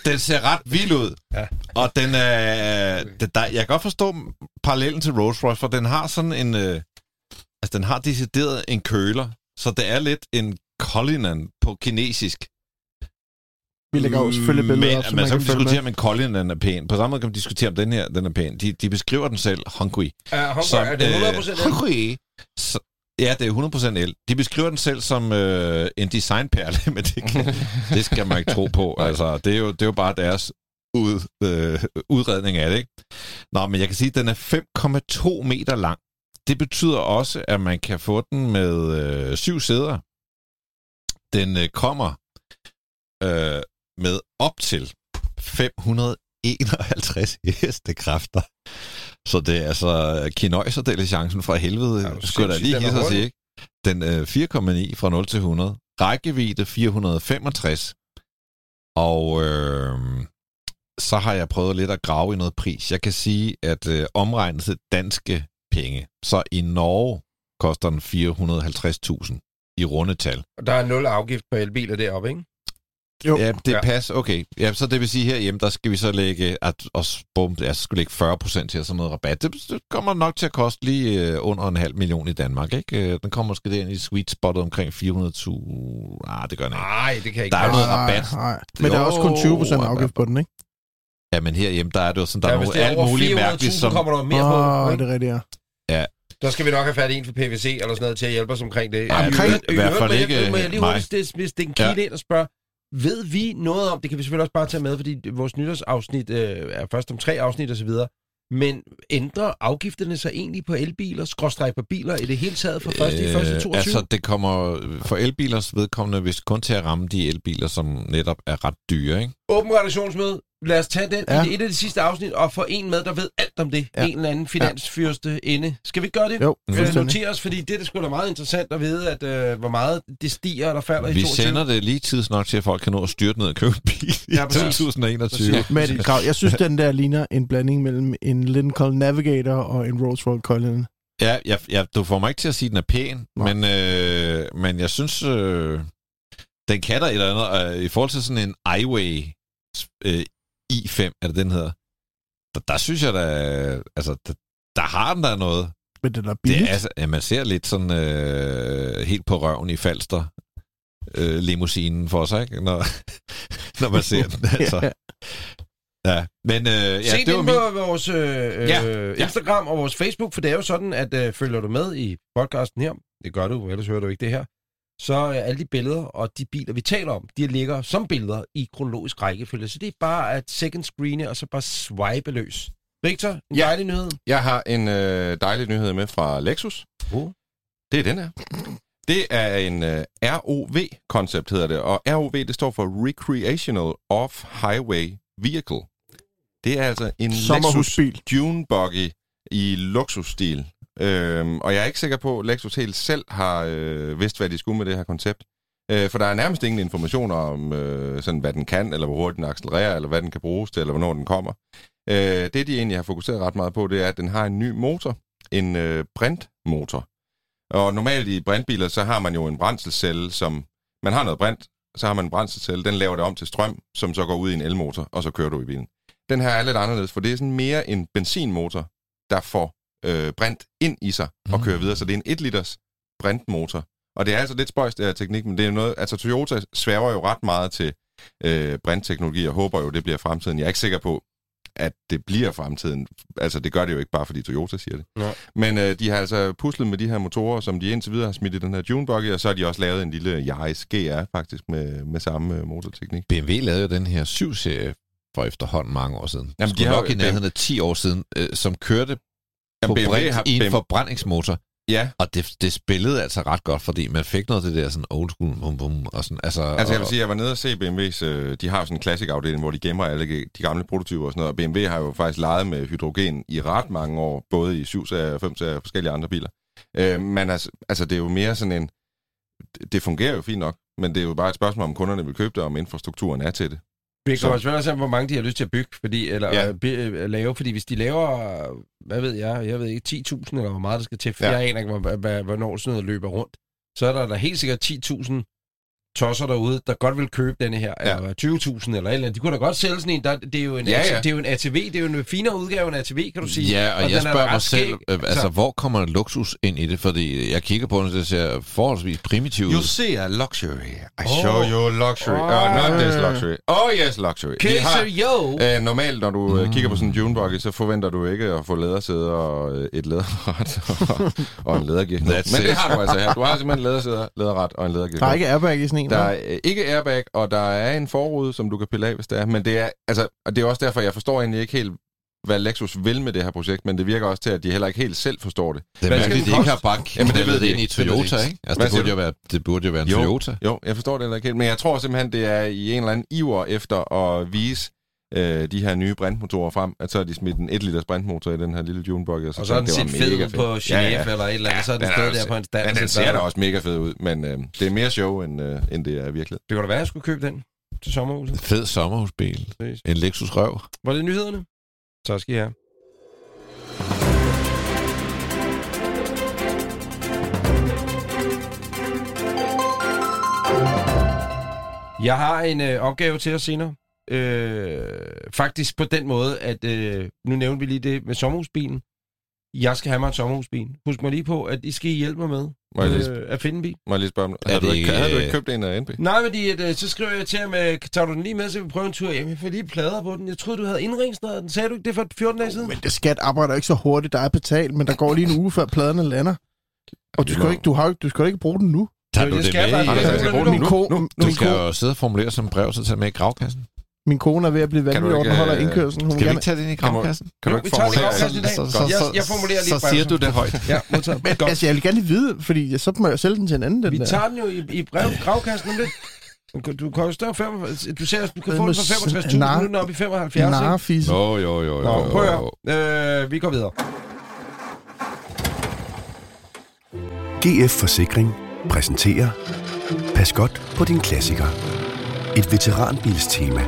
den ser ret vild ud. Ja. Og den er... Det, der, jeg kan godt forstå parallellen til Rolls Royce, for den har sådan en... Øh, altså, den har decideret en køler, så det er lidt en Cullinan på kinesisk. Vi lægger jo selvfølgelig billeder Men op, så man, man så kan kan diskutere, om en Cullinan er pæn. På samme måde kan man diskutere, om den her den er pæn. De, de beskriver den selv, hungry. Ja, Hungry. Som, Er det 100% øh, hungry. Så, ja, det er 100% el. De beskriver den selv som øh, en designperle, men det, kan, det skal man ikke tro på. Altså, det, er jo, det er jo bare deres ud, øh, udredning af det. Ikke? Nå, men jeg kan sige, at den er 5,2 meter lang. Det betyder også, at man kan få den med øh, syv sæder. Den øh, kommer øh, med op til 551 hestekræfter. Så det er altså kinøjserdeligencen fra helvede, Ja, skulle da lige hilse at sige, ikke? Den øh, 4,9 fra 0 til 100. Rækkevidde 465. Og øh, så har jeg prøvet lidt at grave i noget pris. Jeg kan sige, at øh, omregnet til danske penge, så i Norge koster den 450.000 i rundetal. Og der er nul afgift på elbiler deroppe, ikke? Jo. Ja, det Ja. ja. passer. Okay. Ja, så det vil sige herhjemme, der skal vi så lægge, at os, bum, ja, skal vi lægge 40 procent til og sådan noget rabat. Det, det kommer nok til at koste lige øh, under en halv million i Danmark, ikke? Øh, Den kommer måske derind i sweet spottet omkring 400.000. Ah, det gør den ikke. Nej, det kan ikke Der er jo noget rabat. Nej, nej. Men der er også kun 20 procent afgift på den, ikke? Ja, men herhjemme, der er det jo sådan, der Ja, er nogle er alt muligt mærkeligt, 400.000, som... kommer der mere Åh, på. oh, ikke? det er rigtigt, ja. Der skal vi nok have fat i en for PVC eller sådan noget til at hjælpe os omkring det. Ja, I omkring- øvrigt- i hvert fald jeg- ikke jeg lige mig. hurtigt stille- hvis det er en kilde ind og spørge, ved vi noget om, det kan vi selvfølgelig også bare tage med, fordi vores nytårsafsnit øh, er først om tre afsnit osv., men ændrer afgifterne sig egentlig på elbiler, skråstræk på biler, i det hele taget fra 1. i 1. 22? Altså, det kommer for elbilers vedkommende vist kun til at ramme de elbiler, som netop er ret dyre, ikke? Åben redaktionsmøde. Lad os tage den Ja. ja. i et af de sidste afsnit og få en med, der ved alt om det. Ja. Ja. En eller anden finansfyrste inde. Skal vi ikke gøre det? Jo, Øh, notere os, fordi det er sgu da meget interessant at vide, at øh, hvor meget det stiger eller falder i Vi 22. sender det lige tids nok til, at folk kan nå at styrte ned og købe en bil i Ja, præcis. 2021. Præcis. Men Grav, jeg synes, den der ligner en blanding mellem en Lincoln Navigator og en Rolls-Royce Cullinan. Ja, jeg, jeg, du får mig ikke til at sige, at den er pæn, Nej. men, øh, men jeg synes, øh, den kan der et eller andet. Øh, I forhold til sådan en iWay øh, i5, er det den hedder, der, der synes jeg da, altså, der, der har den der noget. Men den er Det billigt. er, altså, ja, man ser lidt sådan øh, helt på røven i Falster øh, limousinen for sig, ikke? Når, når man ser den. Altså. Ja. Ja, men øh, ja, Se det det var på min... vores øh, Ja, øh, ja. Instagram og vores Facebook, for det er jo sådan, at øh, følger du med i podcasten her, det gør du, ellers hører du ikke det her, så er alle de billeder og de biler, vi taler om, de ligger som billeder i kronologisk rækkefølge. Så det er bare at second screene og så bare swipe løs. Victor, en Ja. dejlig nyhed. Jeg har en øh, dejlig nyhed med fra Lexus. Oh. Det er den her. Det er en øh, ROV-koncept, hedder det. Og ROV, det står for Recreational Off-Highway Vehicle. Det er altså en Lexus Sommerhusbil. Dune Buggy i luksusstil. Øhm, og jeg er ikke sikker på, at Lexus helt selv har øh, vidst, hvad de skulle med det her koncept. Øh, for der er nærmest ingen informationer om, øh, sådan, hvad den kan, eller hvor hurtigt den accelererer, eller hvad den kan bruges til, eller hvornår den kommer. Øh, det, de egentlig har fokuseret ret meget på, det er, at den har en ny motor. En øh, brintmotor. Og normalt i brintbiler, så har man jo en brændselscelle, som... Man har noget brint, så har man en brændselscelle, den laver det om til strøm, som så går ud i en elmotor, og så kører du i bilen. Den her er lidt anderledes, for det er sådan mere en benzinmotor, der får øh, brint ind i sig og Mm. kører videre. Så det er en 1 liters brintmotor. Og det er altså lidt spøjst, det her teknik, men det er noget... Altså Toyota sværger jo ret meget til øh, brintteknologi, og håber jo, det bliver fremtiden. Jeg er ikke sikker på, at det bliver fremtiden. Altså, det gør det jo ikke bare, fordi Toyota siger det. Nej. Men øh, de har altså puslet med de her motorer, som de indtil videre har smidt i den her Dune Buggy, og så har de også lavet en lille Yaris GR, faktisk, med, med samme øh, motorteknik. BMW lavede jo den her 7-serie for efterhånden mange år siden. Jamen, de har nok i nærheden af 10 år siden, øh, som kørte på BMW brint har- i en BMW forbrændingsmotor. Ja, Og det, det spillede altså ret godt, fordi man fik noget af det der sådan old school bum bum, og sådan, altså... altså jeg vil sige, jeg var nede og se BMW's, øh, de har jo sådan en classic afdeling, hvor de gemmer alle de gamle prototyper og sådan noget, og BMW har jo faktisk leget med hydrogen i ret mange år, både i 7-serier og 5-serier og forskellige andre biler. Øh, men altså, altså, det er jo mere sådan en, det- det fungerer jo fint nok, men det er jo bare et spørgsmål, om kunderne vil købe det, og om infrastrukturen er til det. Kommer selvfølgelig også an, hvor mange de har lyst til at bygge, fordi, eller Ja. by, øh, lave, fordi hvis de laver, hvad ved jeg, jeg ved ikke, 10.000 eller hvor meget der skal til, for Ja. jeg aner ikke, hvornår sådan noget løber rundt, så er der da helt sikkert 10.000 tosser derude, der godt vil købe denne her, Ja. eller 20.000 eller et eller andet. De kunne da godt sælge sådan en, der, det, er jo en Ja, ja. det er jo en ATV, det er jo en finere udgave af en ATV, kan du sige. Ja, og, Og jeg den er spørger mig selv, skæg. øh, altså, Altså- hvor kommer luksus ind i det? Fordi jeg kigger på den, det ser forholdsvis primitivt ud. see a luxury. I Oh. show you luxury. Oh, not this luxury. Oh yes, luxury. Okay, har- så jo. Øh, normalt, når du mm. Mm. kigger på sådan en Dune Buggy, så forventer du ikke at få lædersæder og et læderret og, og en lædergear. Men det har du altså her. Du har simpelthen lædersæder, læderret og en lædergear. Der er ikke airbag i sådan en, der er øh, ikke airbag, og der er en forrude, som du kan pille af, hvis det er. Men det er, altså, og det er også derfor, jeg forstår egentlig ikke helt, hvad Lexus vil med det her projekt, men det virker også til, at de heller ikke helt selv forstår det. Det er mærkeligt, de ikke har bare Jamen, det ved det ind i Toyota, ikke. Altså, det burde, jo være, det burde jo være en Jo. Toyota. Jo, jeg forstår det heller ikke helt, men jeg tror simpelthen, det er i en eller anden iver efter at vise, øh, de her nye brintmotorer frem, at så har de smidt en 1 liter brintmotor i den her lille junebuggy. Og så er den set fed ud på Genève eller et eller andet, så er den den stået også- der på en stand. Men og den så ser der- da også mega fed ud, men øh, det er mere show, end, øh, end det er virkelig. Det kunne da være, at jeg skulle købe den til sommerhuset. Fed sommerhusbil. Præcis. En Lexus Røv. Var det nyhederne? Så skal I have. Jeg har en øh, opgave til os senere. Øh, faktisk på den måde, at øh, nu nævnte vi lige det med sommerhusbilen. Jeg skal have mig en sommerhusbil. Husk mig lige på, at I skal hjælpe mig med Må jeg lige, øh, at finde en bil. må jeg lige spørge om, Er havde, du det ikke, ikke, havde du ikke købt en af NB? Nej, fordi at, øh, så skriver jeg til ham, øh, tager du den lige med, så vi prøver en tur hjem. Jeg får lige plader på den. Jeg troede, du havde indregistreret den. Sagde du ikke det for 14 dage siden? Men det skat arbejder ikke så hurtigt, der er betalt, men der går lige en uge før pladerne lander. Og du skal, ikke, du, har, du skal ikke bruge den nu. Tager du det det skal jeg med? i- Anders, jeg skal bruge den nu. nu. Du skal jo sidde og formulere som brev, så tage med i gravkassen. Min kone er ved at blive Kan vanvittig over, ikke, den holder øh, indkørslen. Hun Skal vi ikke tage det ind i Kan du- gravkassen? Kan du Jo, ikke vi tager det i formulere... dag. Så, Godt. så, Jeg- så, jeg formulerer lige så siger du det højt. Ja, modtaget. Men, Godt. altså, jeg vil gerne vide, fordi så må jeg sælge den til en anden, den Vi der. tager den jo i, i brev, gravkassen om lidt. Du kan- Du koster 45, du ser, du kan få den for 65.000, nu er den oppe i 75, ikke? Narfisse. Jo, jo, jo, jo. Nå, jo, prøv at jo. høre. Øh, vi går videre. GF Forsikring præsenterer Pas godt på din klassiker. Et veteranbilstema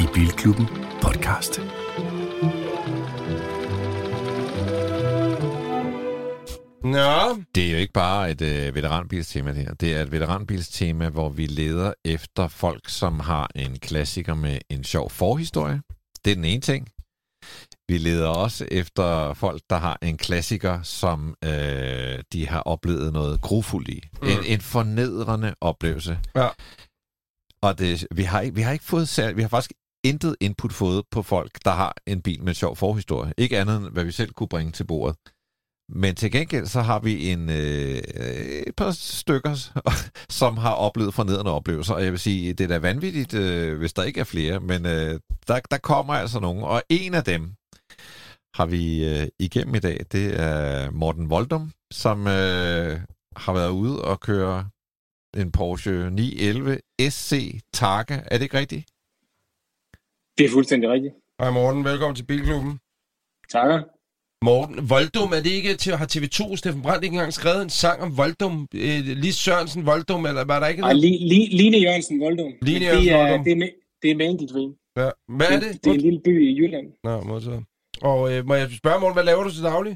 i Bilklubben podcast. Nå, Det er jo ikke bare et øh, veteranbilstema, det her. Det er et veteranbilstema, hvor vi leder efter folk, som har en klassiker med en sjov forhistorie. Det er den ene ting. Vi leder også efter folk, der har en klassiker, som øh, de har oplevet noget grufuldt i. Mm. En, en fornedrende oplevelse. Ja. Og det, vi, har vi har ikke fået særlig, vi har faktisk intet input fået på folk, der har en bil med en sjov forhistorie. Ikke andet end, hvad vi selv kunne bringe til bordet. Men til gengæld så har vi en, øh, et par stykker, som har oplevet fornedrende oplevelser, og jeg vil sige, det er da vanvittigt, øh, hvis der ikke er flere, men øh, der, der kommer altså nogen, og en af dem har vi øh, igennem i dag, det er Morten Voldum, som øh, har været ude og køre en Porsche 911 SC Targa. Er det ikke rigtigt? Det er fuldstændig rigtigt. hej Morten, velkommen til Bilklubben. Takker. Morten, Voldum, er det ikke til, har TV2, Steffen Brandt ikke engang skrevet en sang om Voldum? Øh, Lis Sørensen Voldum, eller var der ikke noget? Li, Li, Line Jørgensen Voldum. Line det Jørgensen er, Voldum. Det er, med, det er Mandy Dream. Ja. Hvad er det? Det, det er en lille by i Jylland. Nå, modtaget. Og øh, må jeg spørge, Morten, hvad laver du til daglig?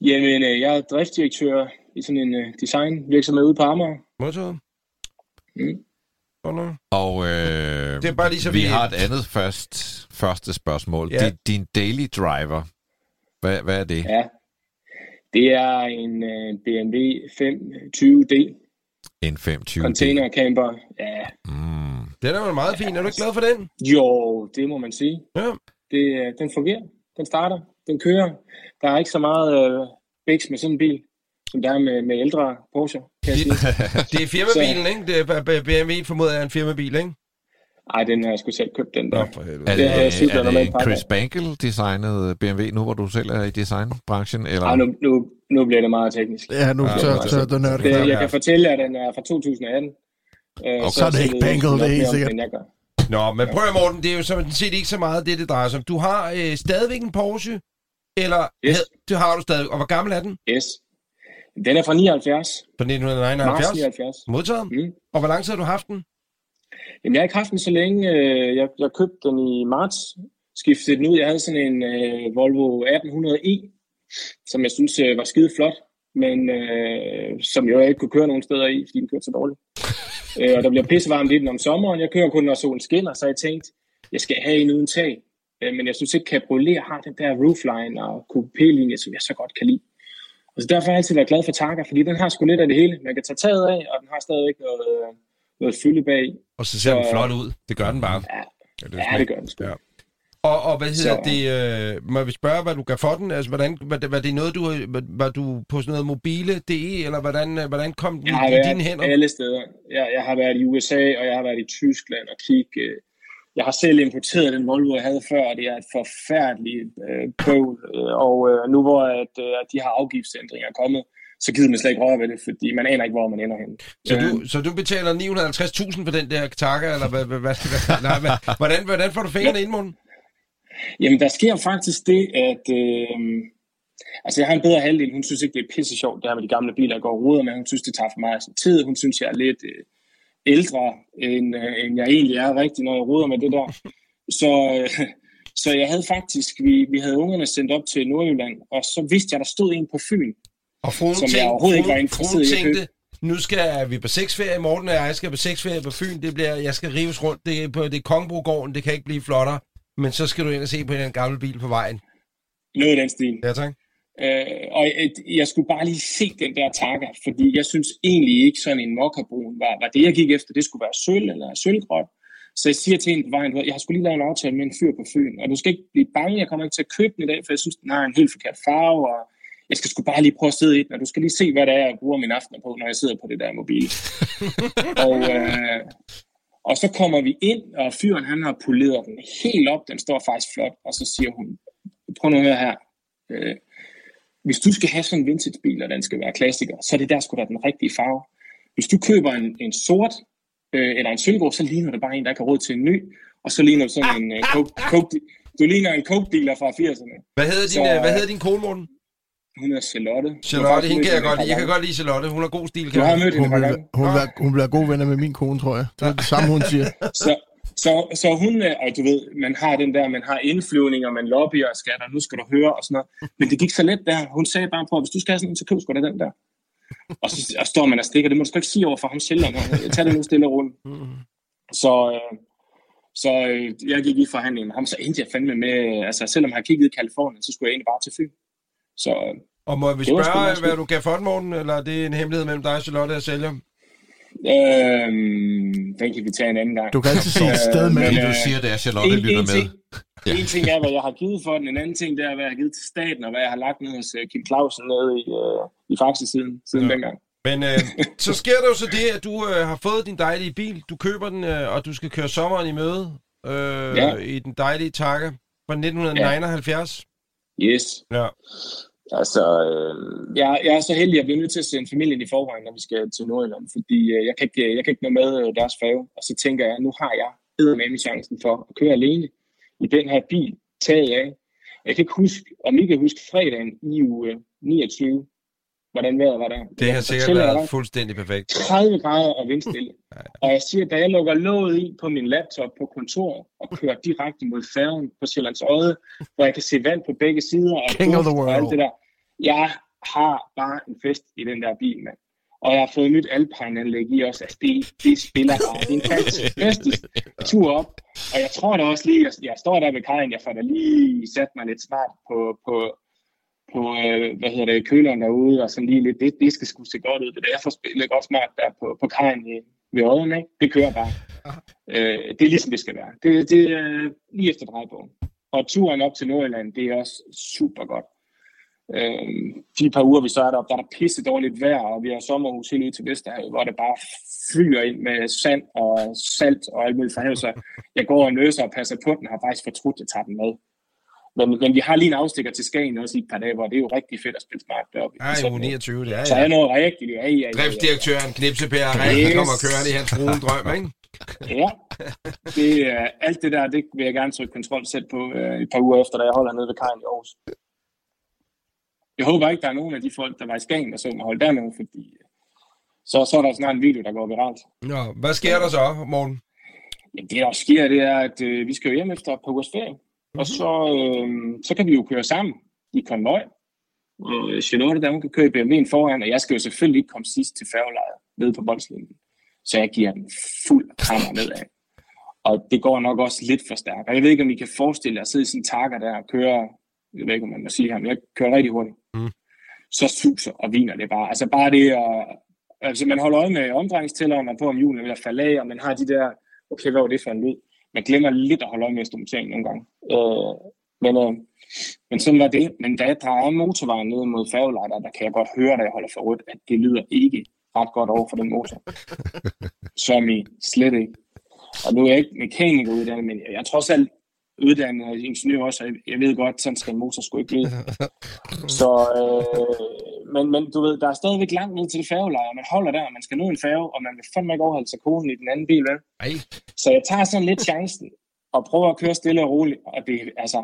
Jamen, øh, jeg er driftsdirektør i sådan en uh, designvirksomhed ude på Amager. Modtaget. Mm. Og øh, Det er bare lige så vi vi- har et andet først, første spørgsmål. Ja. Din, din daily driver, hvad, hvad er det? Ja. Det er en uh, BMW 520D En 520 container camper. Ja, Mm. Den er jo meget fin. Er du ikke glad for den? jo, det må man sige. Ja. Det, øh, den fungerer. Den starter. Den kører. Der er ikke så meget uh, biks med sådan en bil, som der er med, med ældre Porsche, kan jeg sige. Det er firmabilen, ikke? Det er BMW, formoder jeg, er en firmabil, ikke? Ej, den har jeg sgu selv købt, den der. for Er helvede. det, Det jeg cyklet er det Chris Bangle designet BMW, nu hvor du selv er i designbranchen? Eller? Ej, nu, nu, nu bliver det meget teknisk. Ja, nu Ja, så, så, så nørder Det, jeg kan fortælle, at den er fra 2018. Øh, så er det ikke Bangle, det er helt sikkert. End jeg gør. Nå, men prøv at Morten, det er jo sådan set ikke så meget det, det drejer sig om. Du har øh, stadigvæk en Porsche, eller Yes. havde- det har du stadig. Og hvor gammel er den? Yes. Den er fra 79. Fra Mars 1979? 79. Modtaget. Mm. Og hvor lang tid har du haft den? Jamen, jeg har ikke haft den så længe. Øh, Jeg, jeg købte den i marts. Skiftede den ud. Jeg havde sådan en øh, Volvo 1800e, som jeg synes øh, var skide flot, men øh, som jeg ikke kunne køre nogen steder i, fordi den kørte så dårligt. øh, og der bliver pissevarmt i den om sommeren. Jeg kører kun, når solen skinner, så jeg tænkte, jeg skal have en uden tag. Øh, men jeg synes ikke, Cabriolet har den der roofline og coupé-linje, som jeg så godt kan lide. Og så derfor har jeg altid været glad for Targa, fordi den har sgu lidt af det hele. Man kan tage taget af, og den har stadigvæk noget, øh, noget fylde bag. Og så ser den Så- flot ud. Det gør den bare. Ja, det Ja, det gør den sgu. Ja. Og, og hvad hedder Så- det? Øh, må vi spørge, hvad du gav for den? Altså, hvordan, var, det, var det noget, du var, var du på sådan noget mobile.de, eller hvordan, øh, hvordan kom den i, i dine været hænder? alle steder. Jeg, jeg har været i USA, og jeg har været i Tyskland og kigge. øh, jeg har selv importeret den Volvo, jeg havde før, og det er et forfærdeligt øh, bøvl. Øh, og øh, nu hvor at, øh, de her afgiftsændringer er kommet, så gider man slet ikke røre ved det, fordi man aner ikke, hvor man ender hen. Så du, så du betaler 950.000 for den der Taka, eller hvad, hvad, hvad, hvad, nej, hvad, hvordan, hvordan får du fingrene ind, Morten? Jamen, der sker faktisk det, at... Øh, altså, jeg har en bedre halvdel. Hun synes ikke, det er pisse sjovt, det her med de gamle biler, jeg går og ruder med. Hun synes, det tager for meget tid. Hun synes, jeg er lidt øh, ældre, end, øh, end jeg egentlig er rigtig, når jeg ruder med det der. Så, øh, så jeg havde faktisk... Vi, vi havde ungerne sendt op til Nordjylland, og så vidste jeg, der stod en på Fyn, Og fruen som jeg tænkte, overhovedet ikke var interesseret i at købe. nu skal vi på sexferie, Morten og jeg skal på sexferie på Fyn, det bliver, jeg skal rives rundt, det er på det er Kongebrogården, det kan ikke blive flottere, men så skal du ind og se på den gamle bil på vejen. Noget i den stil. Ja, tak. Øh, og jeg, jeg skulle bare lige se den der takker, fordi jeg synes egentlig ikke sådan en mokkabrun var, var det, jeg gik efter. Det skulle være sølv eller sølvgråt. Så jeg siger til hende på vejen, jeg har skulle lige lavet en aftale med en fyr på Fyn, og du skal ikke blive bange, jeg kommer ikke til at købe den i dag, for jeg synes, den har en helt forkert farve, og jeg skal sgu bare lige prøve at sidde i den, og du skal lige se, hvad det er, jeg bruger min aftener på, når jeg sidder på det der mobil. og, øh, og så kommer vi ind, og fyren han har poleret den helt op, den står faktisk flot, og så siger hun, prøv nu at høre her, øh, hvis du skal have sådan en vintagebil, og den skal være klassiker, så er det der skulle være den rigtige farve. Hvis du køber en, en sort øh, eller en sølvgrå, så ligner det bare en, der ikke har råd til en ny, og så ligner du sådan en øh, coke, coke, du ligner en coke-dealer fra 80'erne. Hvad hedder din, Så, øh, hvad hedder din kone, Morten? Hun er Charlotte. Charlotte, hende kan jeg godt lide. Jeg kan godt lide Charlotte. Hun har god stil. Du Kan har jeg. mødt hende Hun, vil, gange. hun, vil, hun bliver gode venner med min kone, tror jeg. Det er det samme, hun siger. Så, så, så hun, øh, og du ved, man har den der, man har indflyvninger, man lobbyer og skatter, nu skal du høre og sådan noget. Men det gik så let der. Hun sagde bare på, hvis du skal have sådan en, så køb sgu da den der. Og så og står man og stikker. Det må du sgu ikke sige over for ham selv. Tag det nu stille og roligt. Så, øh, så øh, jeg gik i forhandling med ham, så endte jeg fandme med, altså selvom jeg har kigget i Kalifornien, så skulle jeg egentlig bare til Fyn. Så øh, Og må vi spørge, hvad du gav for den, Morten? Eller er det en hemmelighed mellem dig og Charlotte at sælge? Øh, den kan vi tage en anden gang. Du kan altid sige et sted med. men, Fordi du øh, siger, det er Charlotte en, lytter en, med. ting, ja. en ting er, hvad jeg har givet for den. En anden ting, det er, hvad jeg har givet til staten, og hvad jeg har lagt ned hos uh, Kim Clausen nede i, uh, i Faxe siden, siden Ja. ja. dengang. Men øh, så sker der jo så det, at du øh, har fået din dejlige bil. Du køber den, øh, og du skal køre sommeren i møde øh, Ja. i den dejlige takke fra 1979. Yes. Ja. Altså, øh, jeg, jeg er så heldig, at jeg bliver nødt til at sende familien i forvejen, når vi skal til Nordjylland, fordi øh, jeg, kan ikke, jeg kan ikke nå med øh, deres fave. Og så tænker jeg, nu har jeg med chancen for at køre alene i den her bil, taget af. Jeg kan ikke huske, om I kan huske fredagen i uge øh, 29, hvordan vejret var der. Det har sikkert været fuldstændig perfekt. 30 grader og vindstille. Og jeg siger, da jeg lukker låget i på min laptop på kontoret og kører direkte mod færgen på Sjællands Odde, hvor jeg kan se vand på begge sider og, King of the duft og world. alt det der. Jeg har bare en fest i den der bil, mand. Og jeg har fået nyt alpine-anlæg i også. Altså, det, det spiller bare. Det er en fantastisk tur op. Og jeg tror da også lige, jeg, jeg står der ved kajen, jeg får da lige sat mig lidt smart på, på, på øh, hvad hedder det, køleren derude, og sådan lige lidt, det, det skal sgu se godt ud. Det er derfor spillet godt smart der på, på kajen i, ved øjen, ikke? Det kører bare. Øh, det er ligesom det skal være. Det, det er lige efter drejbogen. Og turen op til Nordjylland, det er også super godt. Øh, de par uger, vi så er deroppe, der er der pisse dårligt vejr, og vi har sommerhus helt ud til Vesterhavet, hvor det bare fylder ind med sand og salt og alt muligt fra havet. Så jeg går og løser og passer på den, har faktisk fortrudt, at jeg tager den med. Men, men vi har lige en afstikker til Skagen også i et par dage, hvor det er jo rigtig fedt at spille smart deroppe. Uge noget. 29, det er Så er ja. noget rigtigt. Ja, ja, ja, ja. Driftsdirektøren Knipsepær, han Yes. kommer kørende i hans brune drøm, ikke? Ja, det, er alt det der, det vil jeg gerne trykke kontrol selv på øh, et par uger efter, da jeg holder nede ved kajen i Aarhus. Jeg håber ikke, der er nogen af de folk, der var i Skagen, der så mig holde dernede, fordi øh, så, så er der snart en video, der går viralt. Nå, hvad sker der så, Morten? Jamen, det der også sker, det er, at øh, vi skal jo hjem efter et par ugers ferie. Og så, øh, så kan vi jo køre sammen i konvoj. Og Charlotte, der hun kan køre i BMW'en foran, og jeg skal jo selvfølgelig ikke komme sidst til færgelejret nede på boldslinjen. Så jeg giver den fuld krammer nedad. Og det går nok også lidt for stærkt. Og jeg ved ikke, om I kan forestille jer at sidde i sådan en takker der og køre, jeg ved ikke, om man må sige her, men jeg kører rigtig hurtigt. Mm. Så suser og viner det bare. Altså bare det at, altså man holder øje med omdrejningstælleren og på, om hjulene at falde af, og man har de der, okay, hvad var det for en lyd? Man glemmer lidt at holde øje med instrumenteringen nogle gange. Øh, men, øh, men sådan var det. Men da jeg drejer motorvejen ned mod færgelejder, der kan jeg godt høre, da jeg holder for rødt, at det lyder ikke ret godt over for den motor. Som i slet ikke. Og nu er jeg ikke mekaniker uddannet, men jeg er trods alt uddannet ingeniør også, og jeg- ved godt, sådan skal en motor sgu ikke lyde. Så, øh, men, men du ved, der er stadigvæk langt ned til det færgeleje, og man holder der, og man skal nå en færge, og man vil fandme ikke overholde sig konen i den anden bil, vel? Ej, Så jeg tager sådan lidt chancen, og prøver at køre stille og roligt, og det, altså,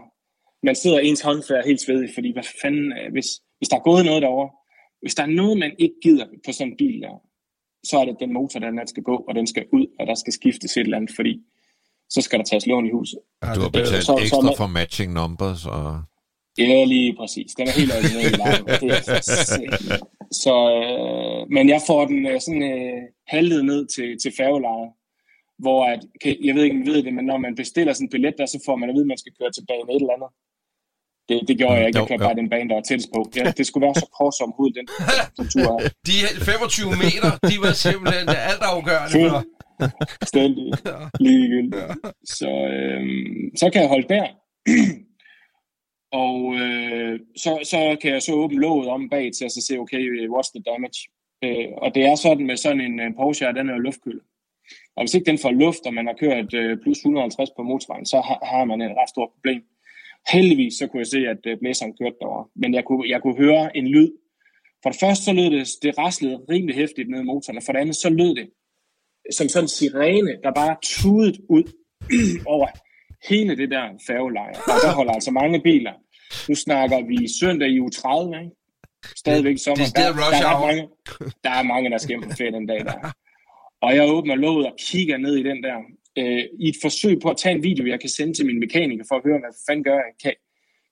man sidder ens håndfærd helt svedig, fordi hvad fanden, øh, hvis, hvis der er gået noget derovre, hvis der er noget, man ikke gider på sådan en bil der, så er det den motor, der den skal gå, og den skal ud, og der skal skiftes et eller andet, fordi så skal der tages lån i huset. Du har det er- betalt så- så ekstra man- for matching numbers, og... Ja, lige præcis. Den er helt original i. Det er Så, øh, men jeg får den øh, sådan øh, halvet ned til, til færgelejet, hvor at, kan, jeg ved ikke, om I ved det, men når man bestiller sådan en billet der, så får man at vide, at man skal køre til bane et eller andet. Det, det gjorde jeg ikke. Jeg kørte bare den bane, der var tættest på. Ja, det skulle være så kort som hud, den, den tur her. De 25 meter, de var simpelthen alt afgørende for. Stændig. Ligegyldigt. Så, øh, så kan jeg holde der. og øh, så, så kan jeg så åbne låget om bag til, og så se, okay, what's the damage? Øh, og det er sådan med sådan en øh, Porsche, at den er luftkølet. Og hvis ikke den får luft, og man har kørt øh, plus 150 på motorvejen, så har, har man et ret stort problem. Heldigvis så kunne jeg se, at øh, blæseren kørte derovre. Men jeg kunne, jeg kunne høre en lyd. For det første så lød det, det raslede rimelig hæftigt ned i motoren, og for det andet så lød det som sådan en sirene, der bare tudede ud over hele det der færgeleje. Og der holder altså mange biler. Nu snakker vi søndag i uge 30, ikke? Stadigvæk sommer. Er Der, rush der, er mange, der er mange, der skal hjem på ferie den dag der. Og jeg åbner låget og kigger ned i den der, øh, i et forsøg på at tage en video, jeg kan sende til min mekaniker, for at høre, hvad fanden gør jeg? Kan,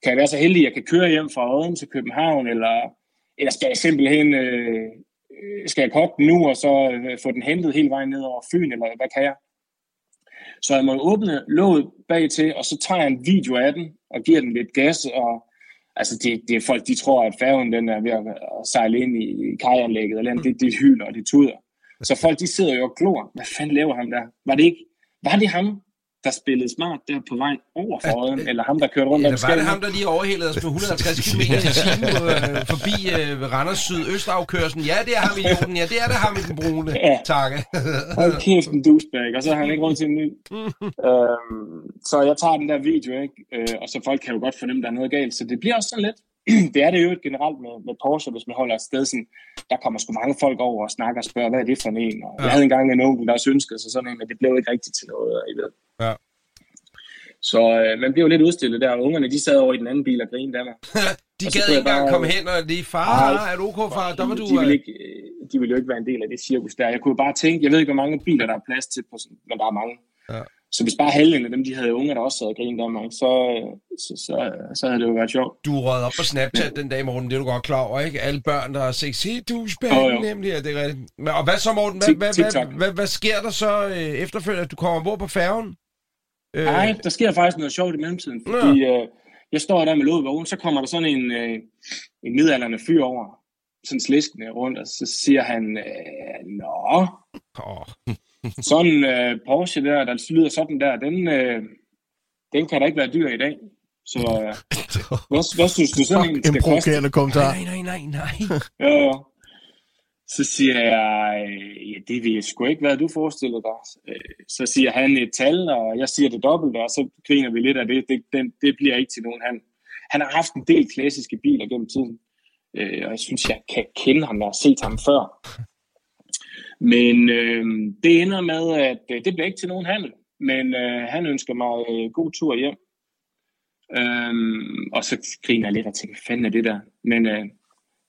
kan jeg være så heldig, at jeg kan køre hjem fra Odden til København, eller, eller skal jeg simpelthen, øh, skal jeg kotte den nu, og så øh, få den hentet hele vejen ned over Fyn, eller hvad kan jeg? Så jeg må åbne låget bag til, og så tager jeg en video af den, og giver den lidt gas, og altså det, det er folk, de tror, at færgen den er ved at at sejle ind i, kajanlægget, eller andet. det, det hyler og det tuder. Så folk, de sidder jo og glor. Hvad fanden laver han der? Var det ikke, var det ham, der spillede smart der på vej over for Odden, eller ham, der kørte rundt Eller var det ham, der lige overhældede os med 150 km i timen øh, forbi øh, Randers Syd-Østafkørselen? Ja, det er ham i jorden. Ja, det er det ham i den brune. Ja. Takke. Hold kæft, en douchebag, og så har han ikke råd til en ny. øhm, så jeg tager den der video, ikke? Øh, og så folk kan jo godt fornemme, at der er noget galt. Så det bliver også sådan lidt. det er det jo generelt med, med Porsche, hvis man holder et sted sådan, der kommer sgu mange folk over og snakker og spørger, hvad er det for en? Og jeg havde engang en onkel, der også ønskede sig sådan en, men det blev ikke rigtigt til noget, I ved. Ja. Så øh, man bliver jo lidt udstillet der, og ungerne, de sad over i den anden bil og grinede af mig. De Og gad ikke engang komme hen og lige, far, er du okay, far? Der var du... de, vil øh, ikke, øh, de vil jo ikke være en del af det cirkus der. Jeg kunne bare tænke, jeg ved ikke, hvor mange biler, der er plads til, på sådan, men der er mange. Ja. Så hvis bare halvdelen af dem, de havde unger, der også sad og grinede mig, så, så, så, så havde det jo været sjovt. Du rød op på Snapchat den dag, Morten, det er du godt klar over, ikke? Alle børn, der har set, se Jo, douchebag, jo. nemlig, ja, det er rigtigt. Og hvad så, Morten? Hvad, hvad, hvad, hvad, hvad, sker der så øh, efterfølgende, at du kommer ombord på færgen? Øh, Nej, der sker faktisk noget sjovt i mellemtiden, fordi øh, jeg står der med låget vågen, så kommer der sådan en, øh, en midalderne fyr over, sådan sliskende rundt, og så siger han, øh, nå, åh, sådan en øh, Porsche der, der lyder sådan der, den, øh, den kan da ikke være dyr i dag. Så øh, hvad, hvad synes du sådan en en skal koste? provokerende kommentar. nej, nej, nej, nej. Ja, ja. Så siger jeg, øh, ja, det ved jeg sgu ikke, hvad du forestiller dig. Øh, Så siger han et tal, og jeg siger det dobbelte, og så griner vi lidt af det. Det, det, det bliver ikke til nogen. Han, han har haft en del klassiske biler gennem tiden, øh, og jeg synes, jeg kan kende ham. Jeg har set ham før. Men øh, det ender med, at øh, det bliver ikke til nogen handel, men øh, han ønsker mig øh, god tur hjem. Øhm, og så griner jeg lidt og tænker, fanden er det der? Men øh,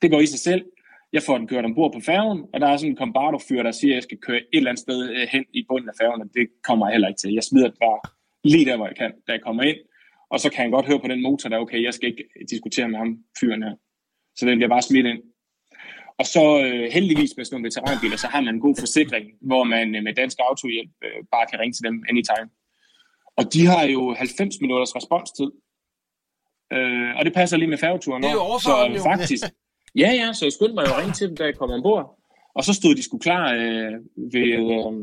det går i sig selv. Jeg får den kørt ombord på færgen, og der er sådan en kombardo-fyr, der siger, at jeg skal køre et eller andet sted øh, hen i bunden af færgen, og det kommer jeg heller ikke til. Jeg smider den bare lige der, hvor jeg kan, da jeg kommer ind. Og så kan jeg godt høre på den motor, der okay, jeg skal ikke diskutere med ham, fyren her. Så den bliver bare smidt ind. Og så øh, heldigvis med sådan nogle veteranbiler, så har man en god forsikring, hvor man øh, med dansk autohjælp øh, bare kan ringe til dem anytime. Og de har jo 90 minutters responstid. Øh, og det passer lige med færgeturen. Det er jo Så jo. faktisk, ja, ja, så jeg skyndte mig jo at ringe til dem, da jeg kom ombord. Og så stod de sgu klar øh, ved, øh,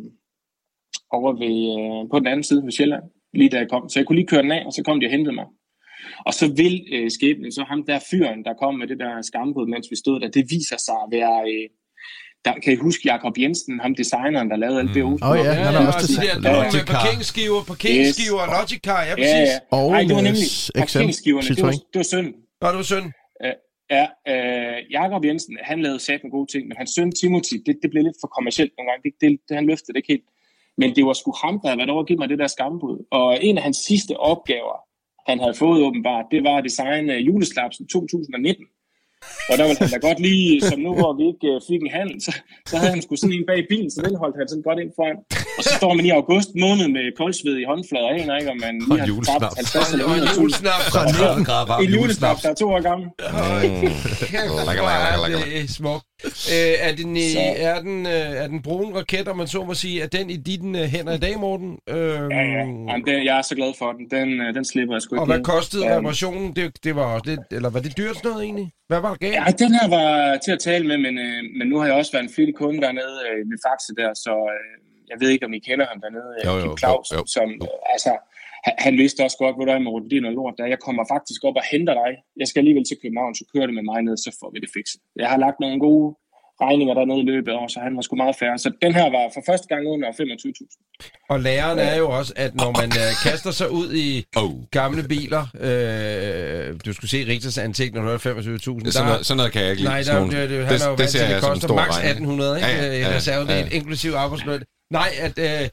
over ved, øh, på den anden side ved Sjælland, lige da jeg kom. Så jeg kunne lige køre den af, og så kom de og hentede mig. Og så vil øh, skæbnen, så ham der fyren, der kom med det der skambud, mens vi stod der, det viser sig at være, øh, der, kan I huske Jakob Jensen, ham designeren, der lavede LBO? Åh oh, ja, han har også de det. Ja, med Car. parkeringsskiver, parkeringsskiver, Yes. Logic Car, ja, Ja, præcis. ja. Og Nej, det var nemlig parkeringsskiverne. Det var, det var synd. Nå, det var synd. Ja, øh, Jakob Jensen, han lavede sat med gode ting, men hans søn Timothy, det, det blev lidt for kommercielt nogle gange. Det, det, det, han løftede det ikke helt. Men det var sgu ham, der havde været over at give mig det der skambud. Og en af hans sidste opgaver, han havde fået åbenbart, det var at designe øh, juleslapsen 2019. Og der ville han da godt lige, som nu hvor vi ikke øh, fik en handel, så, så havde han sgu sådan en bag bilen, så den holdt han sådan godt ind foran. Og så står man i august måned med koldsved i håndflader, aner ikke, om man lige Og har julesnaps. tabt 50 eller Og en 100 julesnap. Så 19 grader varm En julesnap, der er to år gammel. Kæft, hvor er det smukt. Øh, er, den, i, Så- er, den, øh, er den brune raket, om man så må sige, er den i dine øh, hænder i dag, Morten? Øh, Ja, ja. Jamen, det, jeg er så glad for den. Den, øh, den slipper jeg sgu ikke. Og hvad kostede Ja. reparationen? Det, det var også lidt, eller var det dyrt sådan noget egentlig? Hvad var der galt? Ja, den her var til at tale med, men, øh, men nu har jeg også været en flittig kunde dernede øh, ved Faxe der, så øh, jeg ved ikke, om I kender ham dernede, øh, Jo, jo, Kim Claus, jo, jo. som øh, altså, han, han vidste også godt, hvor der er med det er noget lort der. Jeg kommer faktisk op og henter dig. Jeg skal alligevel til København, så kører det med mig ned, så får vi det fikset. Jeg har lagt nogle gode regninger dernede i løbet af år, så han var sgu meget færre. Så den her var for første gang under 25.000. Og læren er jo også, at når man øh, kaster sig ud i Oh. gamle biler, øh, du skulle se Richters ansigt, når du er 25.000. Sådan der- noget, sådan noget kan jeg ikke lide. Nej, der, det, det, han er jo vant til, det koster maks regning. 1800, ikke? Ja, ja, Ja, ja, ja, reservedel, ja. inklusiv arbejdsløn. Nej, at øh,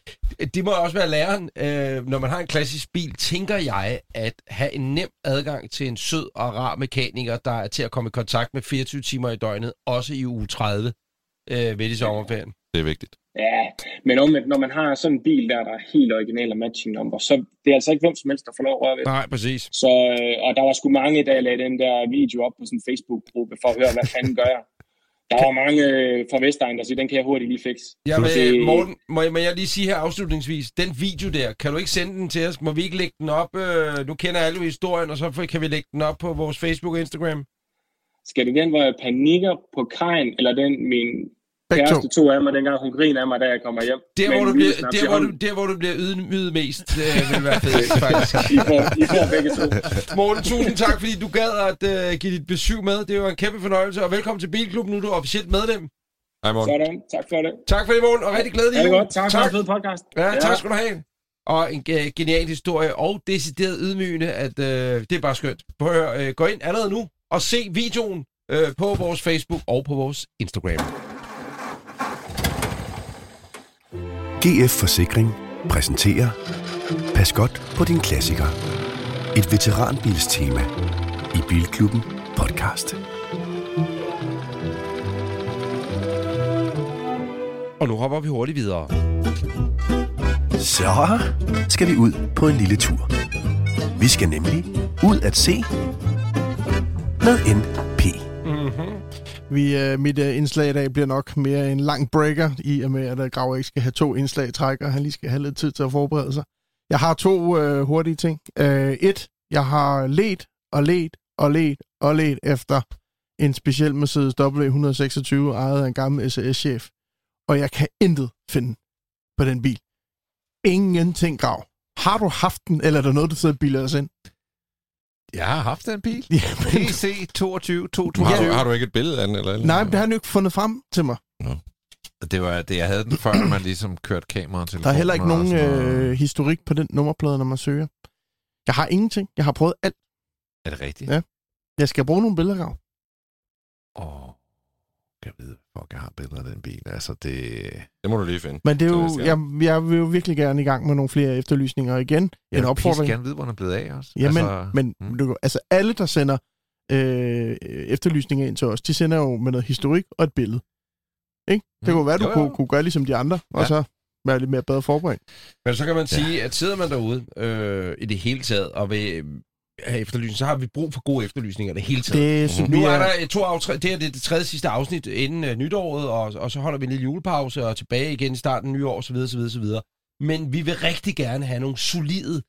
de må også være læreren. Øh, når man har en klassisk bil, tænker jeg, at have en nem adgang til en sød og rar mekaniker, der er til at komme i kontakt med 24 timer i døgnet, også i uge 30 øh, ved i sommerferien. Det er vigtigt. Ja, men omvendt, når man har sådan en bil der, der er helt original og matching number, så det er altså ikke hvem som helst, der får lov at røre ved det. Nej, præcis. Så, øh, og der var sgu mange, der lagde den der video op på sådan en Facebook-gruppe for at høre, hvad fanden gør jeg. Der var mange øh, fra Vestegn, der siger, den kan jeg hurtigt lige fikse. Ja, men, Det- Morten, må jeg, må jeg lige sige her afslutningsvis, den video der, kan du ikke sende den til os? Må vi ikke lægge den op? Øh, nu kender alle historien, og så kan vi lægge den op på vores Facebook og Instagram. Skal det den, hvor jeg panikker på kajen, eller den, min Begge to. kæreste tog af mig, dengang hun griner af mig, da jeg kommer hjem? Der, hvor du bliver, der, hvor du, der, hvor du bliver ydmyget mest, det vil være fedt, faktisk. I får, I får begge to. Morten, tusind tak, fordi du gad at uh, give dit besøg med. Det var en kæmpe fornøjelse, og velkommen til Bilklubben. Nu er du officielt medlem. Hej, Morten. Sådan, tak for det. Tak for det, Morten, og rigtig glædelig jul. godt. Tak for en fed podcast. Ja, tak skal du have. Og en uh, genial historie, og decideret ydmygende, at uh, det er bare skønt. Prøv at uh, gå ind allerede nu og se videoen uh, på vores Facebook og på vores Instagram. GF Forsikring præsenterer Pas godt på din klassiker. Et veteranbilstema i Bilklubben podcast. Og nu hopper vi hurtigt videre. Så skal vi ud på en lille tur. Vi skal nemlig ud at se med NP. Vi, øh, mit øh, indslag i dag bliver nok mere en lang breaker, i og med, at Graver Grav ikke skal have to indslag i træk, og han lige skal have lidt tid til at forberede sig. Jeg har to øh, hurtige ting. Øh, et, jeg har let og let og let og let efter en speciel Mercedes W126, ejet af en gammel SAS-chef. Og jeg kan intet finde på den bil. Ingenting, Grav. Har du haft den, eller er der noget, du sidder og bilder os ind? Jeg har haft den bil. Ja, men, PC 22 Har, 2020. du, har du ikke et billede af den? Eller, nej, men det har han jo ikke fundet frem til mig. Det var det, jeg havde den før, man ligesom kørte kamera til Der er heller ikke nogen øh, historik på den nummerplade, når man søger. Jeg har ingenting. Jeg har prøvet alt. Er det rigtigt? Ja. Jeg skal bruge nogle billeder. Åh, jeg ved, fuck, jeg har billeder af den bil. Altså, det... Det må du lige finde. Men det er jo, jeg, jeg vil jo virkelig gerne i gang med nogle flere efterlysninger. Igen, Jeg en opfordring. gerne vide, hvor den er blevet af også. Jamen, altså, men mm. du, altså alle, der sender øh, efterlysninger ind til os, de sender jo med noget historik og et billede. Ikke? Det Mm. kunne være, at du Jo, jo. kunne, kunne gøre ligesom de andre, og Ja. så være lidt mere bedre forberedt. Men så kan man sige, at sidder man derude øh, i det hele taget, og vil øh, have efterlysning, så har vi brug for gode efterlysninger det hele taget. Det synes Nu er der øh, to af, det er det, tredje sidste afsnit inden øh, nytåret, og, og så holder vi en lille julepause og tilbage igen i starten af nyår, osv., osv., osv. Men vi vil rigtig gerne have nogle solide,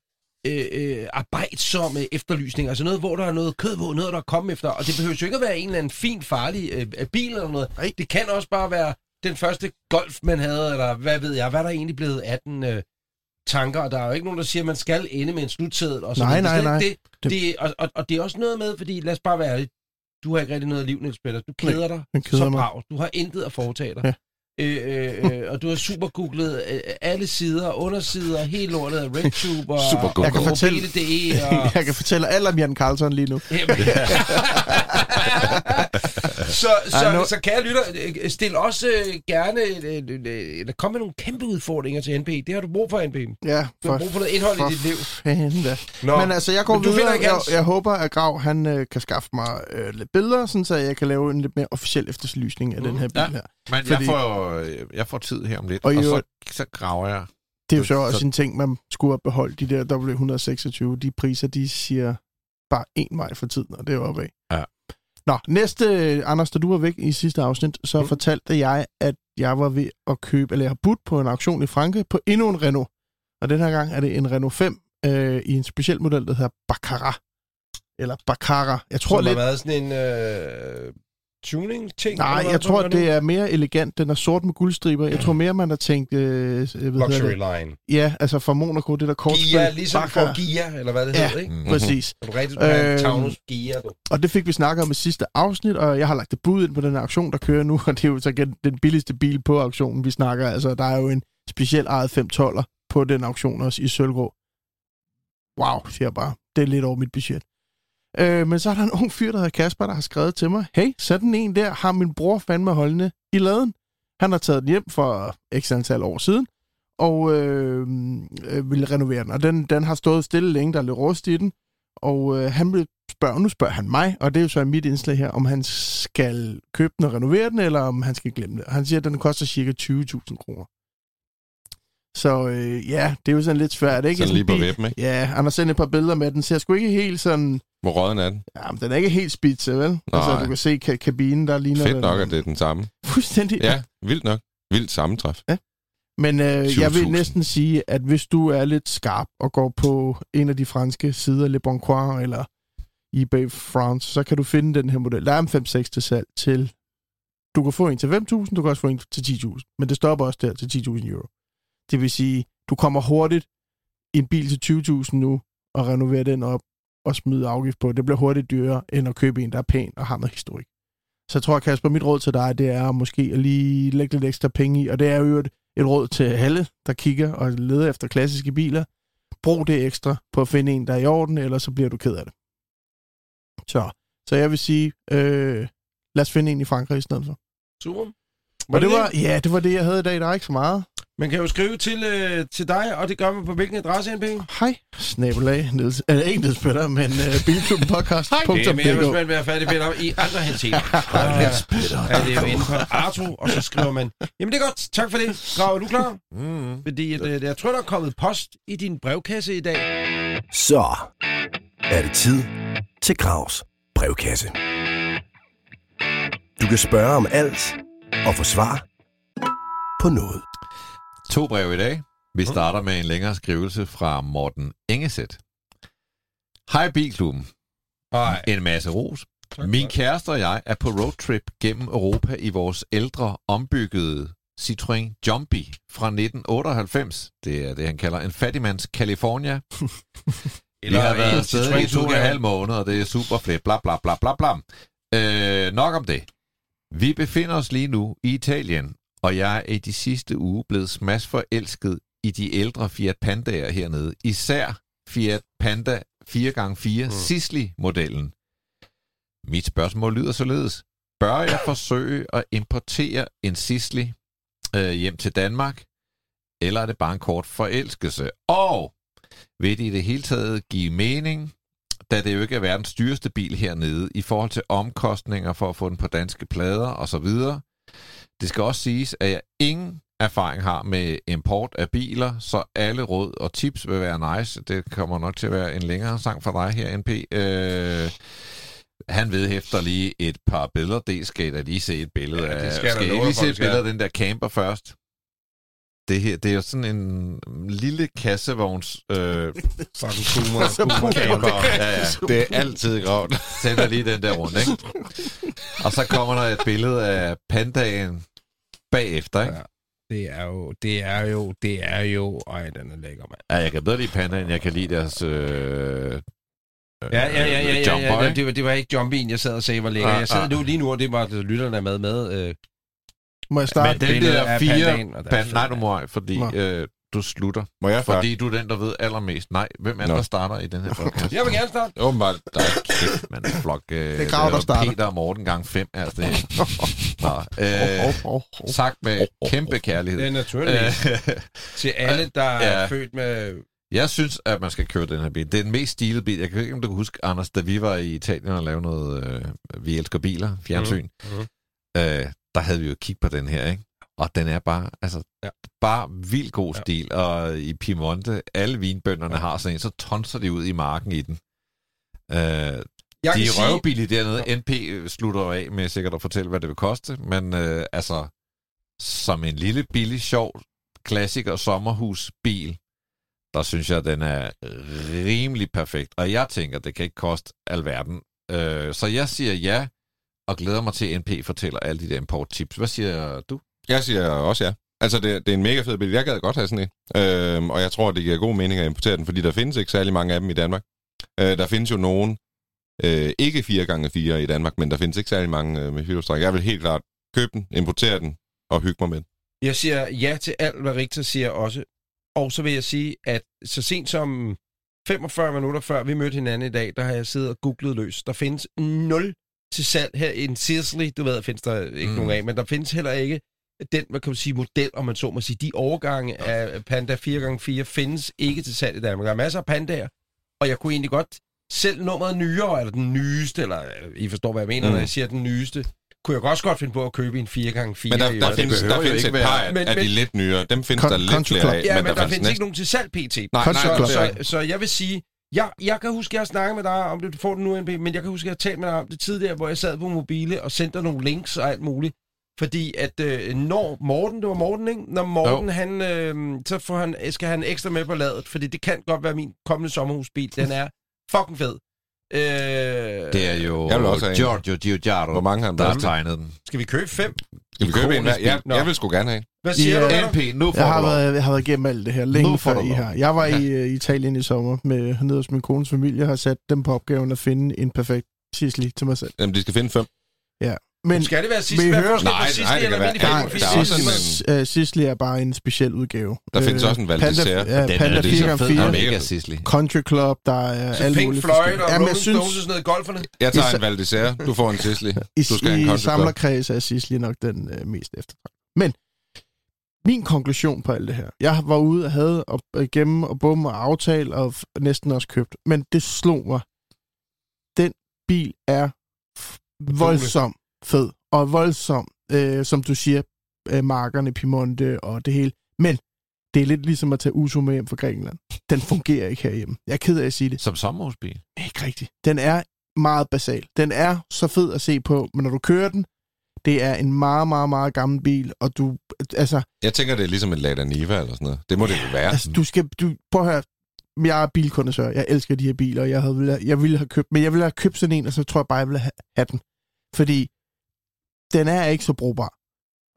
øh, øh, arbejdsomme efterlysninger. Altså noget, hvor der er noget kød på, noget, der er kommet efter. Og det behøver jo ikke at være en eller anden fin, farlig øh, bil eller noget. Nej. Det kan også bare være den første golf, man havde, eller hvad ved jeg, hvad er der egentlig blevet af den øh, tanker. Og der er jo ikke nogen, der siger, at man skal ende med en slutseddel. Og så Nej, videre. nej, Det er nej. Det, det, og, og, og det er også noget med, fordi lad os bare være ærlige, du har ikke rigtig noget liv, Niels Peter. Du keder dig den keder så brav. Du har intet at foretage dig. Ja. Øh, øh, øh, og du har supergooglet øh, alle sider, undersider, helt lortet af RedTube og Supergooglet. Jeg kan fortælle- og... Jeg kan fortælle alt om Jan Carlson lige nu. Så, så, Ej, nu- så kære lytter, øh, stil også øh, gerne, øh, eller kom med nogle kæmpe udfordringer til NB. Det har du brug for, NB. Du Ja, har brug for noget indhold i dit liv. Fanden. Nå, Men altså, jeg går Men du videre. finder ikke Jeg, jeg håber, at Grav han, øh, kan skaffe mig øh, lidt billeder, sådan, så jeg kan lave en lidt mere officiel efterlysning af mm. den her bil Ja. her. Men Fordi- jeg, får, jeg får tid her om lidt, Og og, og så, så graver jeg. Det er jo så Så- også en ting, man skulle have beholdt. De der W126, de priser, de siger bare en vej for tiden, og det er opad. Ja. Nå, næste, Anders, da du var væk i sidste afsnit, så mm. fortalte jeg, at jeg var ved at købe, eller jeg har budt på en auktion i Frankrig på endnu en Renault. Og den her gang er det en Renault 5 øh, i en speciel model, der hedder Baccarat. Eller Baccarat. Jeg tror Som har lidt... været sådan en øh, tuning-ting? Nej, jeg tror, det er mere elegant. Den er sort med guldstriber. Jeg tror mere, man har tænkt... Øh, hvad hedder Luxury det? line. Ja, altså fra Monaco, det der kortspil. Gia, ligesom Baccarat. for Gia, eller hvad det Ja. hedder, ikke? Mhm. Præcis. Du rigtig en Øhm, Taunus Gia, du. Og det fik vi snakket om i sidste afsnit, og jeg har lagt et bud ind på den her auktion, der kører nu, og det er jo så igen den billigste bil på auktionen, vi snakker. Altså, der er jo en speciel ejet 512'er på den auktion også i Sølvgrå. Wow, siger jeg bare. Det er lidt over mit budget. Øh, men så er der en ung fyr, der hedder Kasper, der har skrevet til mig, hey, sådan en der har min bror fandme holdende i laden. Han har taget den hjem for x antal år siden, og øh, øh, vil renovere den. Og den, den har stået stille længe, der er lidt rust i den. Og øh, han vil spørge, nu spørger han mig, og det er jo så mit indslag her, om han skal købe den og renovere den, eller om han skal glemme det. Han siger, at den koster cirka 20.000 kroner. Så øh, ja, det er jo sådan lidt svært, ikke? Sådan lige på webben, ikke? Ja, han har sendt et par billeder med den. Ser sgu ikke helt sådan... Hvor råden er den? Ja, men den er ikke helt spidse, vel? Nej. Altså, Nej. du kan se ka- kabinen, der ligner Fedt den. nok, at det er den samme. Fuldstændig. Ja, vildt nok. Vildt sammentræf. Men øh, jeg vil 20.000. næsten sige, at hvis du er lidt skarp og går på en af de franske sider, Le Bon Coin eller eBay France, så kan du finde den her model. Der er en 5-6 til salg til... Du kan få en til 5.000, du kan også få en til 10.000. Men det stopper også der til 10.000 euro. Det vil sige, du kommer hurtigt en bil til 20.000 nu og renoverer den op og smide afgift på. Det bliver hurtigt dyrere, end at købe en, der er pæn og har noget historik. Så jeg tror, Kasper, mit råd til dig, det er måske at lige lægge lidt ekstra penge i, og det er jo et, et råd til alle, der kigger og leder efter klassiske biler. Brug det ekstra på at finde en, der er i orden, ellers så bliver du ked af det. Så, så jeg vil sige, øh, lad os finde en i Frankrig i stedet for. Super. Og det var, ja, det var det, jeg havde i dag. Der er ikke så meget. Man kan jo skrive til, øh, til dig, og det gør man på hvilken adresse, NP? Hej, snabelag, Niels, eller ikke Niels Peter, men uh, Bilklubben podcast. Det er mere, hvis man vil have fat i Peter i andre henseender. er det jo inde på Arto, og så skriver man, jamen det er godt, tak for det. Grav, er du klar? Mm. Fordi at, øh, jeg tror, der er kommet post i din brevkasse i dag. Så er det tid til Gravs brevkasse. Du kan spørge om alt og få svar på noget. To brev i dag. Vi starter med en længere skrivelse fra Morten Engesæt. Hej Bilklubben. Nej. En masse ros. Min kæreste og jeg er på roadtrip gennem Europa i vores ældre, ombyggede Citroën Jumpy fra 1998. Det er det, han kalder en fattigmands California. Vi har været afsted i to og en halv måned, og det er super fedt. Bla, bla, bla, bla, bla. Øh, nok om det. Vi befinder os lige nu i Italien, og jeg er i de sidste uge blevet smash forelsket i de ældre Fiat Pandaer hernede. Især Fiat Panda 4x4 mm. Sisley-modellen. Mit spørgsmål lyder således. Bør jeg forsøge at importere en Sisley øh, hjem til Danmark, eller er det bare en kort forelskelse? Og vil det i det hele taget give mening, da det jo ikke er verdens dyreste bil hernede, i forhold til omkostninger for at få den på danske plader osv. Det skal også siges, at jeg ingen erfaring har med import af biler, så alle råd og tips vil være nice. Det kommer nok til at være en længere sang for dig her, NP. Øh, han vedhæfter lige et par billeder. Det skal I da lige se et billede Ja, af. skal skal I lige se et billede af den der camper først? Det her, det er jo sådan en lille kassevogns... Øh, camper. Ja, ja. Det er altid grovt. Sender lige den der rundt, ikke? Og så kommer der et billede af pandaen bagefter, ikke? Ja. Det er jo, det er jo, det er jo... Ej, den er lækker, mand. Ja, jeg kan bedre lide pandaen, jeg kan lide deres øh, øh, Ja, ja, ja, ja, ja, ja, ja det, var, det var ikke jumpien, jeg sad og sagde var lækker. Jeg ah. nu lige nu, og det var lytterne er med med. Øh, Må jeg starte? Men den der fire... og der er Pan, nej, du må ej, fordi Nå. øh, du slutter. Må jeg Fordi du er den, der ved allermest. Nej, hvem er det, Nå. der starter i den her podcast? jeg vil gerne starte. Åbenbart dig. Kæft, man. Flok. Øh, det er Grav, der starter. Peter og Morten gang fem, altså det. Nå, øh, Hov, hov, hov. sagt med kæmpe kærlighed. Det er naturligt. Til alle, der er Ja. født med... Jeg synes, at man skal købe den her bil. Det er den mest stilede bil. Jeg kan ikke, om du kan huske, Anders, da vi var i Italien og lavede noget øh, Vi elsker biler, fjernsyn. Mhm. Øh, der havde vi jo kig på den her, ikke? Og den er bare, altså, Ja. ja. bare vildt god Ja. stil. Og i Piemonte, alle vinbønderne ja. har sådan en, så tonser de ud i marken i den. Øh, Jeg de er sige, røvbillige dernede. NP slutter af med sikkert at fortælle, hvad det vil koste. Men øh, altså, som en lille, billig, sjov klassiker sommerhusbil, der synes jeg, den er rimelig perfekt. Og jeg tænker, det kan ikke koste alverden. Øh, så jeg siger ja, og glæder mig til, at NP fortæller alle de der import-tips. Hvad siger du? Jeg siger også ja. Altså, det, det er en mega fed bil. Jeg gad godt have sådan en. Øhm, og jeg tror, det giver god mening at importere den, fordi der findes ikke særlig mange af dem i Danmark. Øh, der findes jo nogen, øh, ikke 4x4 i Danmark, men der findes ikke særlig mange øh, med firehjulstræk. Jeg vil helt klart købe den, importere den og hygge mig med den. Jeg siger ja til alt, hvad Richter siger også. Og så vil jeg sige, at så sent som 45 minutter før vi mødte hinanden i dag, der har jeg siddet og googlet løs. Der findes 0 til salg her i en Sisley. Du ved, findes der ikke mm. Mm. nogen af, men der findes heller ikke den, hvad kan man sige, model, om man så må sige. De overgange af Panda 4x4 findes ikke til salg i Danmark. Der er masser af pandaer, og jeg kunne egentlig godt selv nummeret nyere, eller den nyeste, eller øh, I forstår, hvad jeg mener, mm. Mm. når jeg siger den nyeste, kunne jeg også godt finde på at købe en 4x4. Men der, der øvrigt. findes, der findes et par af, Men- af de men- lidt nyere. Dem findes Con- der lidt flere af. Ja, men, men der findes findes ikke næsten- nogen til salg pt. Nej, nej, er Så, så jeg vil sige, jeg, jeg kan huske, at jeg har snakket med dig om det, du får den nu, NB, men jeg kan huske, at jeg har talt med dig om det tidligere, hvor jeg sad på mobile og sendte dig nogle links og alt muligt. Fordi at øh, når Morten, det var Morten, ikke? Når Morten, Jo. han, øh, så får han, skal han ekstra med på ladet, fordi det kan godt være min kommende sommerhusbil. Den er fucking fed. Øh, Det er jo Jeg vil også. Giorgio Giugiaro, Hvor mange har der tegnet den. Skal vi købe fem? Skal vi købe en Ja, Nå. jeg vil sgu gerne have en. Hvad siger Ja. du? Peter? NP, nu får Jeg har, du været, jeg har været igennem alt det her længe Nu før I her. Jeg var i øh, Italien i sommer med, nede hos min kones familie og har sat dem på opgaven at finde en perfekt Sisley til mig selv. Jamen, de skal finde fem. Men Skal det være sidste? vil I Hvad er høre- forskellen på Nej, sidste nej, det kan være- fælde? der er også Sidste- en- Sisley er bare en speciel udgave. Der findes også en Val Panda, d'Isère. ja, Den Panda er lige så fed, 4x4, og mega Sisley. Country Club, der er Så alt Pink Floyd og Jamen, Rolling Stones og sådan noget i golferne? Jeg tager en Val d'Isère. Du får en Sisley. Du skal have en i samlerkreds er Sisley nok den øh, mest eftertragtede. Men min konklusion på alt det her. Jeg var ude og havde og igennem og bum og aftale og næsten også købt. Men det slog mig. Den bil er voldsom fed. Og voldsom, øh, som du siger, øh, markerne, Piemonte og det hele. Men det er lidt ligesom at tage Uso med hjem fra Grækenland. Den fungerer ikke herhjemme. Jeg er ked af at sige det. Som sommerhusbil. Ikke rigtigt. Den er meget basal. Den er så fed at se på, men når du kører den, det er en meget, meget, meget gammel bil, og du, altså, Jeg tænker, det er ligesom en Lada Niva eller sådan noget. Det må det jo være. altså du skal, du, prøv at høre, jeg er bilkondensør, jeg elsker de her biler, og jeg, havde, jeg ville have købt, men jeg ville have købt sådan en, og så tror jeg bare, jeg ville have, have den. Fordi den er ikke så brugbar.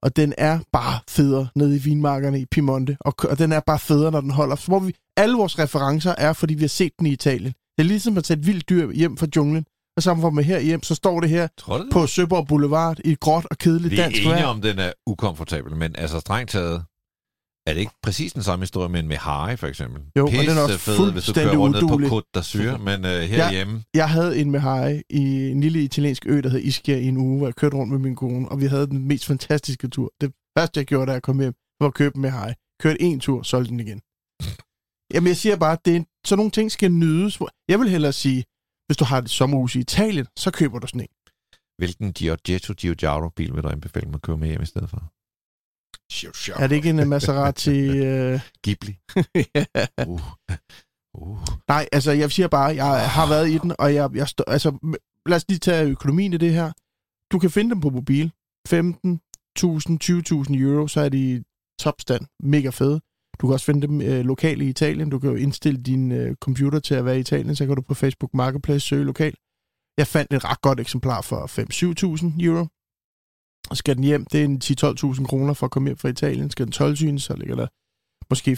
Og den er bare federe nede i vinmarkerne i Piemonte, og, og den er bare federe, når den holder. Hvor vi, alle vores referencer er, fordi vi har set den i Italien. Det er ligesom at tage et vildt dyr hjem fra junglen, og sammen man her hjem, så står det her Tror du det? på Søborg Boulevard i et gråt og kedeligt Vi er dansk enige vejr. om, den er ukomfortabel, men altså strengt taget, er det ikke præcis den samme historie, men med Harry for eksempel? Jo, og den er også Pissefed, hvis du kører rundt på. Côte d'Azur, men uh, herhjemme, Jeg havde en med Harry i en lille italiensk ø, der hed Ischia i en uge, hvor jeg kørte rundt med min kone, og vi havde den mest fantastiske tur. Det første, jeg gjorde, da jeg kom hjem, var at købe med Harry. Kørte en tur, solgte den igen. Jamen, jeg siger bare, at det er, sådan nogle ting skal nydes. Jeg vil hellere sige, hvis du har et sommerhus i Italien, så køber du sådan en. hvilken Giorgetto Giugiaro-bil vil du anbefale mig at køre med hjem i stedet for? Er det ikke en Maserati? øh... Ghibli. ja. Uh. Uh. Nej, altså jeg siger bare, jeg har været i den, og jeg, jeg stå, altså, lad os lige tage økonomien i det her. Du kan finde dem på mobil. 15.000, 20.000 euro, så er de i topstand. Mega fede. Du kan også finde dem øh, lokalt i Italien. Du kan jo indstille din øh, computer til at være i Italien, så kan du på Facebook Marketplace søge lokalt. Jeg fandt et ret godt eksemplar for 5-7.000 euro. Og skal den hjem, det er en 10-12.000 kroner for at komme hjem fra Italien. Skal den 12 så ligger der måske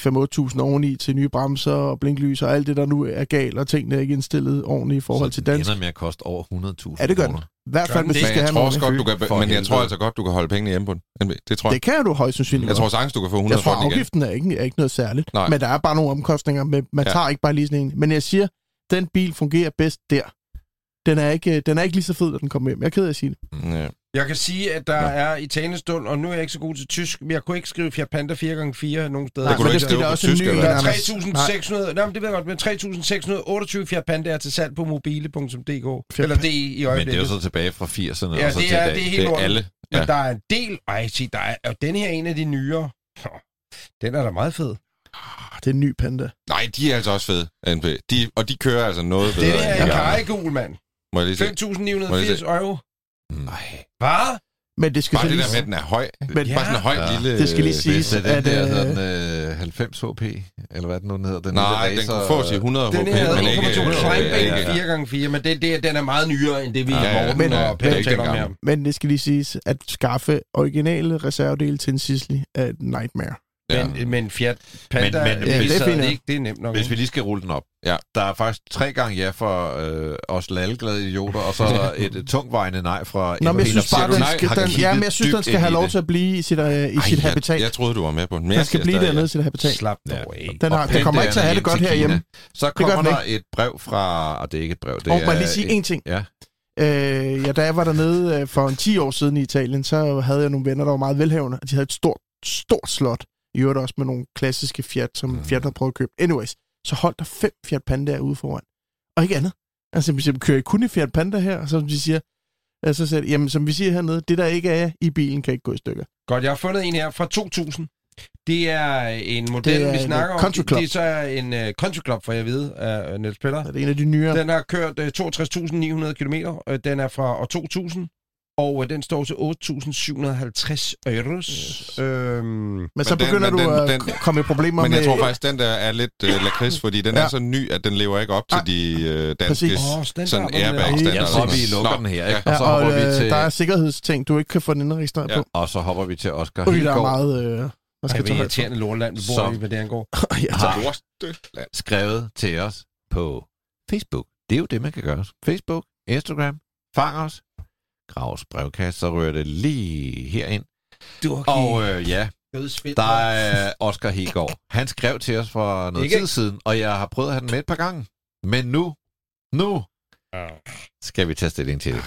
5-8.000 oveni til nye bremser og blinklys og alt det, der nu er galt, og tingene er ikke indstillet ordentligt i forhold Så til dansk. ender med at koste over 100.000 Ja, det gør den. kroner. I hvert fald, hvis du Men skal jeg have også godt, du kan, men jeg tror altså godt, du kan holde pengene hjemme på den. Det tror jeg. Det kan du højst sandsynligt Jeg tror sagtens, du kan få 100 Jeg tror, igen. afgiften er ikke, er ikke noget særligt. Nej. Men der er bare nogle omkostninger. Men man Ja. tager ikke bare lige sådan en. Men jeg siger, den bil fungerer bedst der. Den er ikke, den er ikke lige så fed, når den kommer hjem. Jeg er ked af at sige det. Ja. Jeg kan sige, at der er i talestund, og nu er jeg ikke så god til tysk, men jeg kunne ikke skrive Fiat Panda 4x4 nogen steder. Nej, men ikke det er også en tysk, ny eller Der er nærmest. 3.600, nej, men det ved jeg godt, men 3.628 Fiat Panda er til salg på mobile.dk. Eller det i Men det er øjeblikket. jo så tilbage fra 80'erne. Ja, og så det til er- dag. det er helt Det er alle. Men Ja. der er en del... Ej, sig, der er, og den her er en af de nyere. Den er da meget fed. Ah, Det er en ny Panda. Nej, de er altså også fede, NP. De, og de kører altså noget bedre. Det er en kajegul, mand. Må jeg lige se? 5.980 euro. Nej. Hvad? Men det skal Bare det lige... der med, at den er høj. Men- Bare sådan en høj Ja. lille... Det skal lige øh, sige- Hvis det er at, den der øh, sådan, øh, 90 HP, eller hvad den nu hedder. Den Nej, lille den racer, kunne fås i 100 Den HP, men ikke... 1,2 øh, Kleinbænk ja, ja. 4x4, men det, det, den er meget nyere, end det vi Ja, ja, Morten men- og Peter taler den om her. Men det skal lige siges, at skaffe originale reservedele til en Sisli er et nightmare. Ja. Men, men Fiat Panda, Men- men, Ja, det, er ikke, det er nemt nok. Hvis vi lige skal rulle den op. Ja. Der er faktisk tre gange ja for øh, os lalleglade idioter, og så er der et, et tungvejende nej fra Nå, men jeg synes bare, den skal, den, ja, men jeg synes, den skal have lov til at blive i sit, øh, i sit Ej, habitat. Jeg, jeg troede, du var med på den. Men Den jeg skal blive dernede i sit habitat. Slap Ja. dog af. Den, har, Og den kommer ikke til at have det godt herhjemme. Så kommer der et brev fra, og det er ikke et brev, det Og er... må jeg lige sige en ting. Ja, Øh, ja, da jeg var dernede øh, for en 10 år siden i Italien, så havde jeg nogle venner, der var meget velhavende, og de havde et stort, stort slot. I øvrigt også med nogle klassiske Fiat, som Mm. Fiat havde prøvet at købe. Anyways, så holdt der fem Fiat Pandaer ude foran. Og ikke andet. Altså, hvis jeg kører I kun i Fiat Panda her, og så som de siger, øh, så jamen, som vi siger hernede, det der ikke er i bilen, kan ikke gå i stykker. Godt, jeg har fundet en her fra 2000. Det er en model, Det er vi snakker om. Det er så en uh, country club, for jeg ved, af Niels Peller. Det er en af de nyere. Den har kørt uh, 62.900 km. Uh, den er fra år 2000. Og uh, den står til 8.750 euros. Yes. Øhm, Men så Men den- begynder men du den- at den- komme i problemer Men med... jeg tror faktisk, den der er lidt øh, lakrids, fordi den Ja. er så ny, at den lever ikke op til Nej. de øh, danske Præcis. Åh, standard, sådan den der. airbag Jeg tror, vi lukker den her, ikke? Ja. Og så ja, og hopper vi øh, til... der er sikkerhedsting, du ikke kan få den indregistreret Ja. på. Og så hopper vi til Oscar Fordi der er meget... Øh, Ej, skal tage irriterende lortland, vi bor i, hvad det angår. har Lorteland. skrevet til os på Facebook. Det er jo det, man kan gøre. Facebook, Instagram, fang os, grav os brevkast, så rører det lige herind. Du okay. Og øh, ja, der er Oscar Hegaard. Han skrev til os for noget Ikke? tid siden, og jeg har prøvet at have den med et par gange. Men nu, nu skal vi tage stilling til det.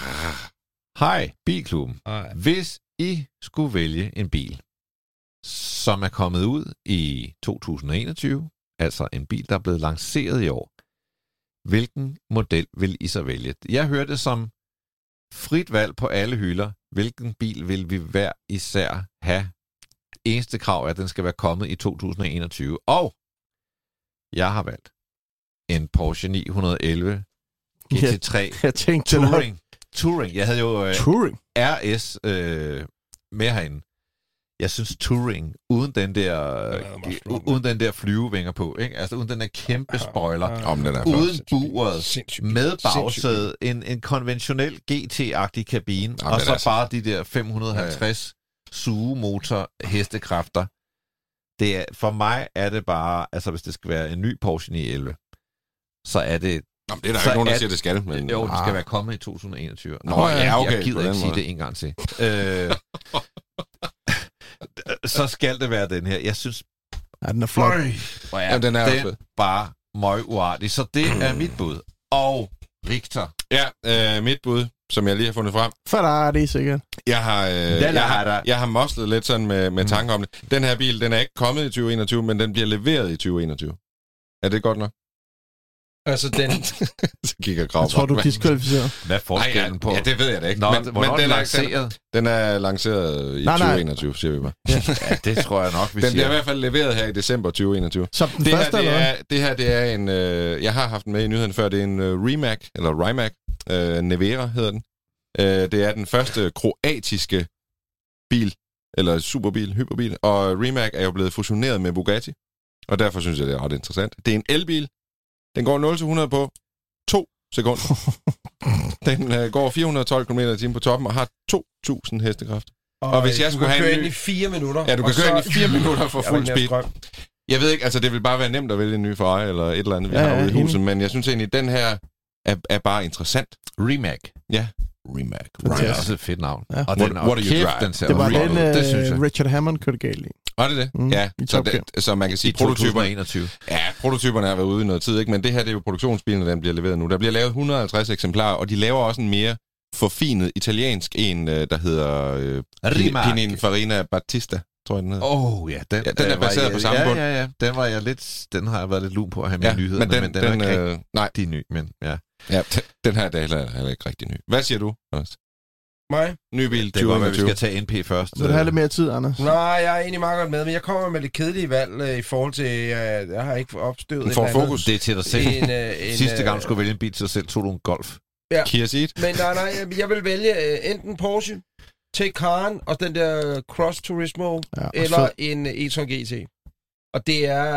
Hej, Bilklubben. Ej. Hvis I skulle vælge en bil, som er kommet ud i 2021, altså en bil, der er blevet lanceret i år, hvilken model vil I så vælge? Jeg hørte det som frit valg på alle hylder. Hvilken bil vil vi hver især have? Eneste krav er, at den skal være kommet i 2021. Og jeg har valgt en Porsche 911 GT3 Jeg tænkte, det Touring. Touring. Jeg havde jo øh, Touring. RS øh, med herinde. Jeg synes Touring, uden den der, er flot, u- uden den der flyvevinger på, ikke? altså uden den der kæmpe spoiler, Om den er uden buret, med Sindssygt. bagsæde, en, en konventionel GT-agtig kabine, Jamen, og så altså- bare de der 550 sugemotor hestekræfter. Det er, for mig er det bare, altså hvis det skal være en ny Porsche 911, så er det Nå, men det er der Så ikke nogen, der er- siger, det skal. Men, jo, det skal Ah. være kommet i 2021. Nå, Nå, ja, ja, okay, Jeg gider ikke sige måde. det en gang til. Øh, så skal det være den her. Jeg synes, Ja, den er flot. hvor Ja, den er også fed. bare møg uartig. Så det er mit bud. Og Victor. Ja, øh, mit bud, som jeg lige har fundet frem. For der er det sikkert. Jeg har, øh, jeg, har, jeg har moslet lidt sådan med, med tanker om det. Den her bil, den er ikke kommet i 2021, men den bliver leveret i 2021. Er det godt nok? Altså, den... Så kigger Grav Jeg tror, på du er mig. diskvalificeret. Hvad er forskellen ja, på? Ja, det ved jeg da ikke. Nå, men, men den, den er, lanceret? den, den er lanceret i Nej, nej. 2021, siger vi bare. Ja, det tror jeg nok, vi Den bliver i siger. hvert fald leveret her i december 2021. Som den Det her, første, det eller hvad? er, det her, det er en... Øh, jeg har haft den med i nyheden før. Det er en øh, Rimac, eller Rimac. Øh, Nevera hedder den. Øh, det er den første kroatiske bil, eller superbil, hyperbil. Og Rimac er jo blevet fusioneret med Bugatti. Og derfor synes jeg, det er ret interessant. Det er en elbil. Den går 0-100 på 2 sekunder. den øh, går 412 km i timen på toppen og har 2.000 hestekræfter. Og hvis jeg du skulle have køre en ind ny- i fire minutter. Ja, du kan og køre ind i 4 minutter for fuld speed. strøm. Jeg ved ikke, altså det vil bare være nemt at vælge en ny Ferrari eller et eller andet, vi Ja, har ude i huset, men jeg synes egentlig, den her er, er bare interessant. Remac. Ja, Remac. Det er også et fedt navn. Ja. Og What- den, what you kæft, drive? den ser Det var den, det synes øh, jeg. Richard Hammond kørte galt i. Var det det? Mm, ja, så, det, så man kan sige, I prototyper, 2021. ja, prototyperne har været ude i noget tid, ikke? men det her det er jo produktionsbilen, den bliver leveret nu. Der bliver lavet 150 eksemplarer, og de laver også en mere forfinet italiensk en, øh, der hedder øh, Rimac. Pininfarina Battista, tror jeg den hedder. Åh, oh, ja. Den, Ja, den er øh, baseret jeg- på samme ja, bund. Ja, ja, Den var jeg lidt... Den har jeg været lidt lun på at have med Ja, i nyhederne, men den, men den, den, er ikke øh, nej, rigtig ny, men ja. Ja, den, her er heller, ikke rigtig ny. Hvad siger du, Anders? Mig? Ny bil, Det er godt, at vi 2021. skal tage NP først. Vil du have lidt mere tid, Anders? Nej, jeg er egentlig meget godt med, men jeg kommer med det kedelige valg øh, i forhold til, øh, jeg har ikke opstøvet eller andet. fokus. Det er til dig selv. En, øh, en, Sidste gang øh, du skulle vælge en bil til dig selv, tog du en Golf. Kia Ceed. Men nej, nej, jeg- jeg vil vælge øh, enten Porsche, Taycan og den der Cross Turismo, Ja, eller så- en øh, e-tron GT. Og det er,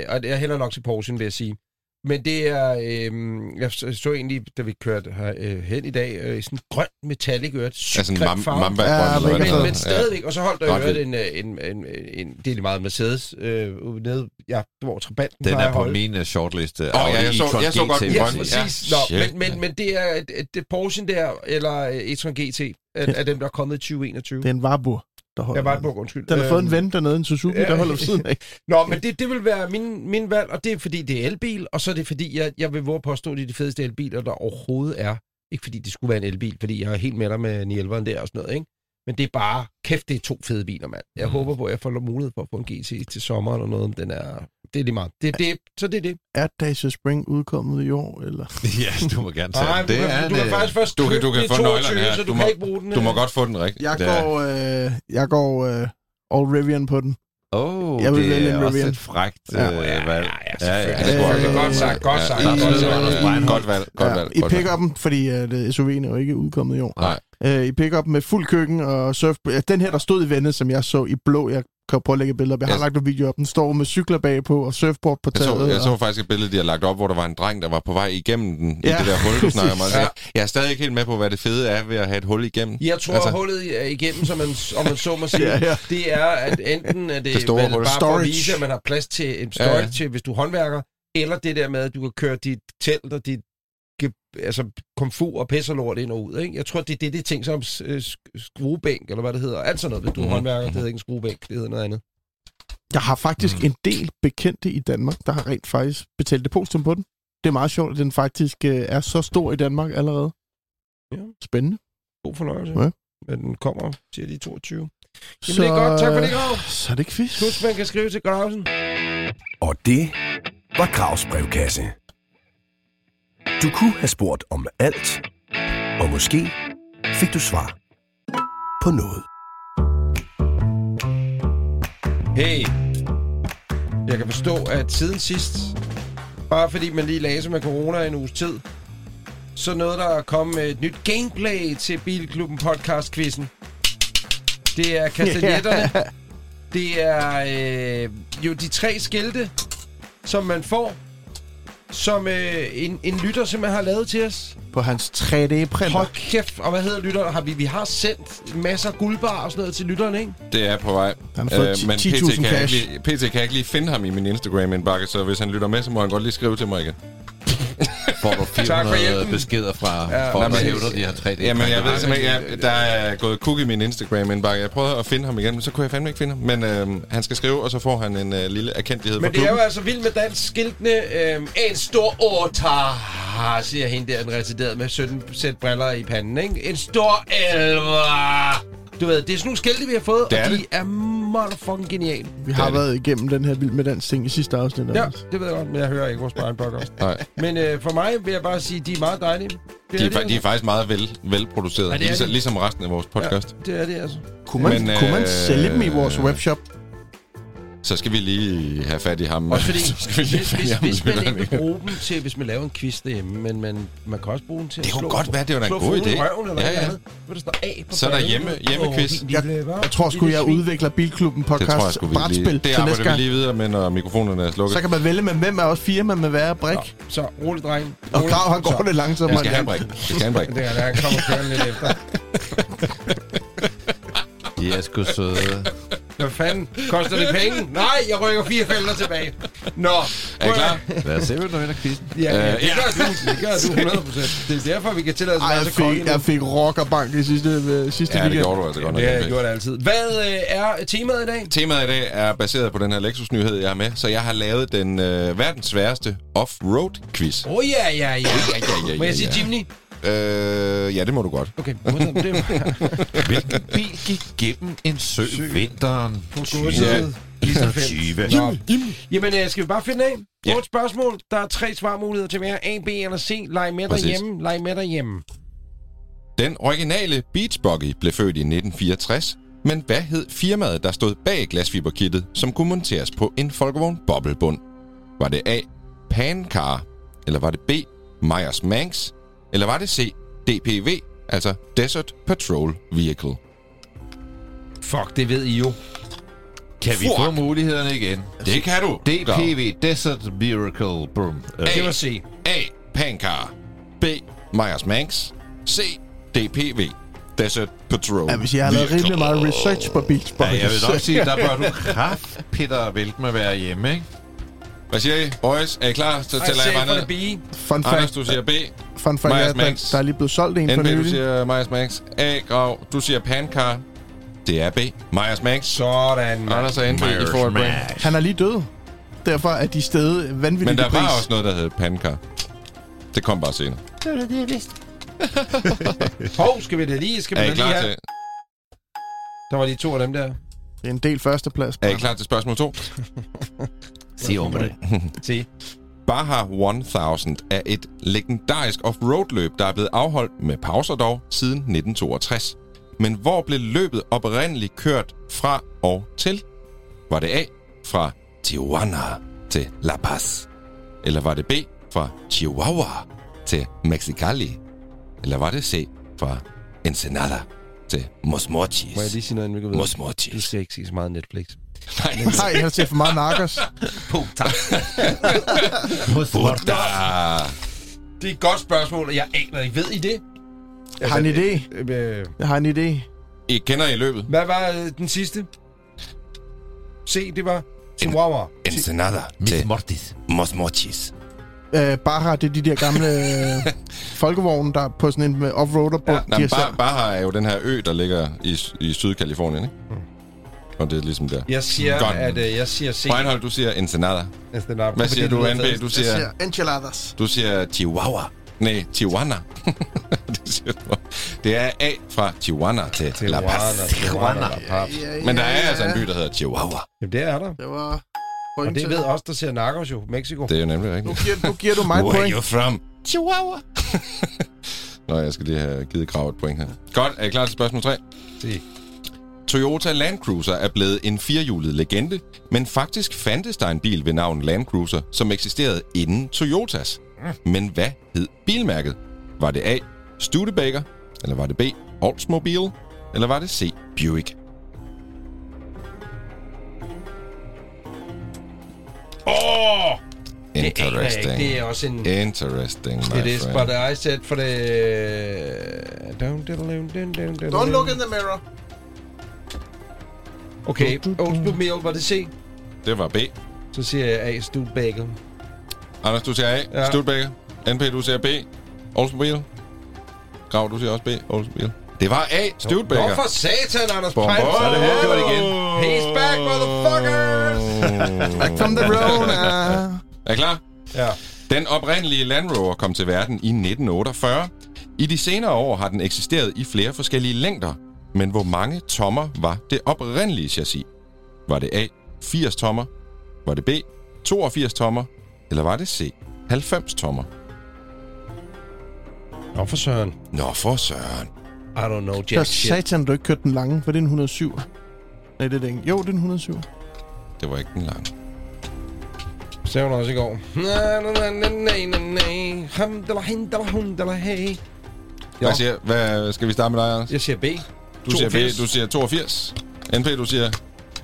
øh, og det er heller nok til Porsche, vil jeg sige. Men det er, øh, jeg så, egentlig, da vi kørte her, øh, hen i dag, øh, sådan grøn metallic øret, en grim mam- farve. mamba Ja, grøn, det Men, hedder. men stadigvæk, og så holdt der Ret i øvrigt vildt. en, øh, en, en, en, det er lige meget Mercedes øh, nede, ja, hvor Trabanten Den er på holde. min uh, shortliste. Åh, ja, jeg så- jeg så godt den Ja, præcis. Ja, Nå, men, men, men det er et, et, et Porsche der, eller øh, e-tron GT, af, af dem, der er kommet i 2021. Det er en Warburg, der holder. Jeg var et undskyld. Den har fået en Øhm, ven dernede, en Suzuki, ja. der holder ved siden af. Nå, men det, det vil være min, min valg, og det er fordi, det er elbil, og så er det fordi, jeg, jeg vil våge påstå, at det er de fedeste elbiler, der overhovedet er. Ikke fordi det skulle være en elbil, fordi jeg er helt med dig med 911'eren der og sådan noget, ikke? Men det er bare, kæft, det er to fede biler, mand. Jeg Mm. håber på, at jeg får mulighed for at få en GT til sommer eller noget, men den er, det er lige meget. Det, det, så det er det. Er Dacia Spring udkommet i år, eller? ja, du må gerne tage Nej, du, Det kan, er du kan faktisk først du kan- du kan få 22, nøglerne her. så Du du, må- kan ikke bruge den. Du må godt få den rigtigt. Jeg går, øh, jeg går øh, All Rivian på den. Åh, Jeg vil det er også et frækt Ja. øh, Ja, ja, det tror jeg. Det er godt sagt, godt sagt. Ja, godt sagt. Anders Breinholt. Godt valg, godt ja, valg. I pick-up'en, fordi uh, SUV'en er jo ikke udkommet i år. Nej. Øh, I pick-up med fuld køkken og surf. Ja, den her, der stod i vendet, som jeg så i blå, jeg kan prøve at lægge et billede op. Jeg har Jeg- lagt en video op. Den står med cykler bagpå og surfboard på Jeg taget. så, jeg og- så faktisk et billede, de har lagt op, hvor der var en dreng, der var på vej igennem den, Ja, i det der hul, du snakker om. Altså, jeg, jeg er stadig ikke helt med på, hvad det fede er ved at have et hul igennem. Jeg tror, Altså- hullet igennem, som man, om man så må sige, Ja, ja. det er, at enten er det, Det store vel hul. bare for Storage. at vise, at man har plads til en storage Ja, ja, til, hvis du er håndværker, eller det der med, at du kan køre dit telt og dit altså komfur og og lort ind og ud. Ikke? Jeg tror, det er det, det ting som øh, sk- skruebænk, eller hvad det hedder. Alt sådan noget, hvis du er Mhm. håndværker, det hedder ikke en skruebænk, det hedder noget andet. Jeg har faktisk Mm. en del bekendte i Danmark, der har rent faktisk betalt depositum på den. Det er meget sjovt, at den faktisk øh, er så stor i Danmark allerede. Ja. Spændende. God fornøjelse. Ja. Men den kommer, siger de 22. Jamen, så, det er godt. Tak for det, Grav. Så er det quiz. Husk, man kan skrive til Gravsen. Og det var Gravs brevkasse. Du kunne have spurgt om alt, og måske fik du svar på noget. Hey, jeg kan forstå, at siden sidst, bare fordi man lige lagde sig med corona i en uges tid, så nåede der at komme et nyt gameplay til Bilklubben podcast-quizzen. Det er kastanjetterne. Det er øh, jo de tre skilte, som man får, som øh, en, en lytter simpelthen har lavet til os. På hans 3D-printer. Hold kæft, og hvad hedder lytteren? Har vi, vi har sendt masser af guldbar og sådan noget til lytteren, ikke? Det er på vej. Han har fået Øh, men 10.000 PT kan, jeg cash. ikke lige, PT kan jeg ikke lige finde ham i min Instagram-indbakke, så hvis han lytter med, så må han godt lige skrive til mig igen. Får du for 400 hjælpen. beskeder fra Ja. folk, der hævder, de har 3D. Jamen, jeg ved simpelthen, jeg, der er gået kuk i min Instagram-indbakke. Jeg prøvede at finde ham igen, men så kunne jeg fandme ikke finde ham. Men øh, han skal skrive, og så får han en øh, lille erkendelighed Men det er jo altså vildt med dansk skiltene. Øhm, en stor otar, siger hende der, den residerede med 17 sæt briller i panden, ikke? En stor elver. Du ved, det er sådan nogle skilte, vi har fået, Det er og de det. er motherfucking geniale. Vi har Det er været igennem den her vild med dans ting i sidste afsnit. Ja, Anders. det ved jeg godt, men jeg hører ikke vores egen podcast. Nej, Men øh, for mig vil jeg bare sige, at de er meget dejlige. Det de, er, det, fa- de er faktisk meget vel, velproduceret, Ja, det er ligesom, de. ligesom resten af vores podcast. Ja, det er det altså. Kunne man, Men, kunne man øh, sælge dem i vores webshop? Så skal vi lige have fat i ham. Også fordi, så skal vi lige hvis, hvis, ham, hvis man ikke vil bruge dem til, hvis man laver en quiz derhjemme, men man, man kan også bruge dem til Det at kunne slå, godt være, det var da en god idé. Røven, eller Ja, ja. Hvor der står A på Så er der hjemme- hjemmequiz. Lille, hva? Jeg tror sgu, jeg udvikler Bilklubben podcast Det tror jeg sgu, vi brætspil lige... Det til næste arbejder vi lige videre med, når mikrofonerne er slukket. Så kan man vælge med, hvem er også firma med hver brik. Så rolig, dreng. Og. Grav, han går Så. lidt langsommere. Vi skal have en brik. Vi skal have en brik. Det er, der han kommer kørende lidt efter. De er sgu søde. Hvad fanden? Koster det penge? Nej, jeg rykker fire felter tilbage. Nå. Er I klar? Lad os se, hvad du ender quizzen. Ja, ja, Øh, det gør du. Det gør du 100%. Det er derfor, vi kan tillade os Ej, at jeg fik, jeg fik rockerbank i sidste, øh, sidste Ja, det weekend. gjorde du altså godt nok. Det har jeg gjort altid. Hvad øh, er temaet i dag? Temaet i dag er baseret på den her Lexus-nyhed, jeg har med, så jeg har lavet den øh, verdens sværeste off-road-quiz. Åh, oh, ja, ja, ja. ja, ja, Må jeg ja, sige ja. Jimny? Øh, ja, det må du godt. Okay, modtaget. det er Hvilken bil gik gennem en sø, vinteren på godset. 20? Nå. Jamen, øh, skal vi bare finde af? Ja. Otte spørgsmål. Der er tre svarmuligheder til hver. A, B eller C. Leg med Præcis. derhjemme. Leg med derhjemme. Den originale Beach Buggy blev født i 1964, men hvad hed firmaet, der stod bag glasfiberkittet, som kunne monteres på en folkevogn boblebund? Var det A. Pancar, eller var det B. Myers Manx, eller var det C. DPV, altså Desert Patrol Vehicle? Fuck, det ved I jo. Kan vi Fuck. få mulighederne igen? Det kan du. DPV, Desert Miracle. Boom. Øh, Det var C. A. Pancar, B. Myers Manx, C. DPV, Desert Patrol Ja, hvis jeg har lavet rimelig meget research på Beach Ja, Boys. jeg vil nok sige, der bør du kraft, Peter Veltme, være hjemme, ikke? Hvad siger I? Boys, er I klar? Så tæller jeg bare ned. B. Fun Anders, fact, du siger B. fun fact er, at der, der er lige blevet solgt en for NB, du nylig. siger Myers Manx. A. Grav, du siger Pancar. Det er B. Myers Manx. Sådan, mand. Anders og NB, I får et point. Han er lige død. Derfor er de stedet vanvittigt Men der pris. var også noget, der hed Pancar. Det kom bare senere. Hov, skal vi det lige? Skal vi Er I da lige have? til, Der var de to af dem der. Det er en del førsteplads. er I klar til spørgsmål 2? Sig om det. Se. Baja 1000 er et legendarisk off-road-løb, der er blevet afholdt med pauser dog siden 1962. Men hvor blev løbet oprindeligt kørt fra og til? Var det A fra Tijuana til La Paz? Eller var det B fra Chihuahua til Mexicali? Eller var det C fra Ensenada til Mos Mochis? Må jeg lige sige noget, inden vi går videre? Mos Du skal ikke se så meget Netflix. Nej, jeg har set for meget narkos. Puta. Det er et godt spørgsmål, og jeg aner ikke. Ved I det? Jeg har en idé. Øh, Jeg har en idé. I kender I løbet? Hvad var øh, den sidste? C, det var Chihuahua. Ensenada Miss til Mortis. Mos Mochis. Uh, Baja, det er de der gamle øh, folkevogne, der er på sådan en øh, offroader på. Ja, nej, Baja, Baja er jo den her ø, der ligger i, i Sydkalifornien, ikke? Mm. Og det er ligesom der. Jeg siger, Godt. at øh, jeg siger C. Reinhold, du siger Ensenada. Er- Hvad siger du, NB? Du jeg siger, siger enchiladas. du siger Chihuahua. Nej, Tijuana. det, siger du. det er A fra Tijuana til La Paz. Tijuana. La Paz. Men der er altså en by, der hedder Chihuahua. Jamen, det er der. Det var... Og det ved os, der ser Narcos jo. Mexico. Det er jo nemlig Nu rigtigt. giver, nu giver du mig et Where are point. you from? Chihuahua. Nå, jeg skal lige have givet Grav et point her. Godt, er I klar til spørgsmål 3? Se. Toyota Land Cruiser er blevet en firehjulet legende, men faktisk fandtes der en bil ved navn Land Cruiser, som eksisterede inden Toyotas. Men hvad hed bilmærket? Var det A. Studebaker? Eller var det B. Oldsmobile? Eller var det C. Buick? Åh! Oh, det. Interesting. Det er også en... Interesting, my It is, friend. but I said for the... Don't, don't, don't, don't, Don't look in the mirror. Okay, Oldsmobile, var det C? Det var B. Så siger jeg A, Studebaker. Anders, du siger A. Ja. Studebaker. NP, du siger B. Oldsmobile. Grav, du siger også B. Oldsmobile. Det var A. Studebaker. Hvorfor satan, Anders Bom, Pejl? Så er det gjort igen. He's back, motherfuckers! Back from the road. Er I klar? Ja. Den oprindelige Land Rover kom til verden i 1948. I de senere år har den eksisteret i flere forskellige længder. Men hvor mange tommer var det oprindelige chassis? Var det A. 80 tommer? Var det B. 82 tommer? Eller var det C. 90 tommer? Nå for søren. Nå for søren. I don't know, jack shit. satan, du ikke kørte den lange, for det er en 107. Nej, det er ikke. Jo, det er en 107. Det var ikke den lange. Så hun også i går. Na, na, na, na, na, na, na. Ham, dala, hin, dala, hun, dala, hey. Hvad, Jo. siger, hvad skal vi starte med dig, Anders? Jeg siger B. Du siger, 82. B, du siger 82. NP, du siger, Jeg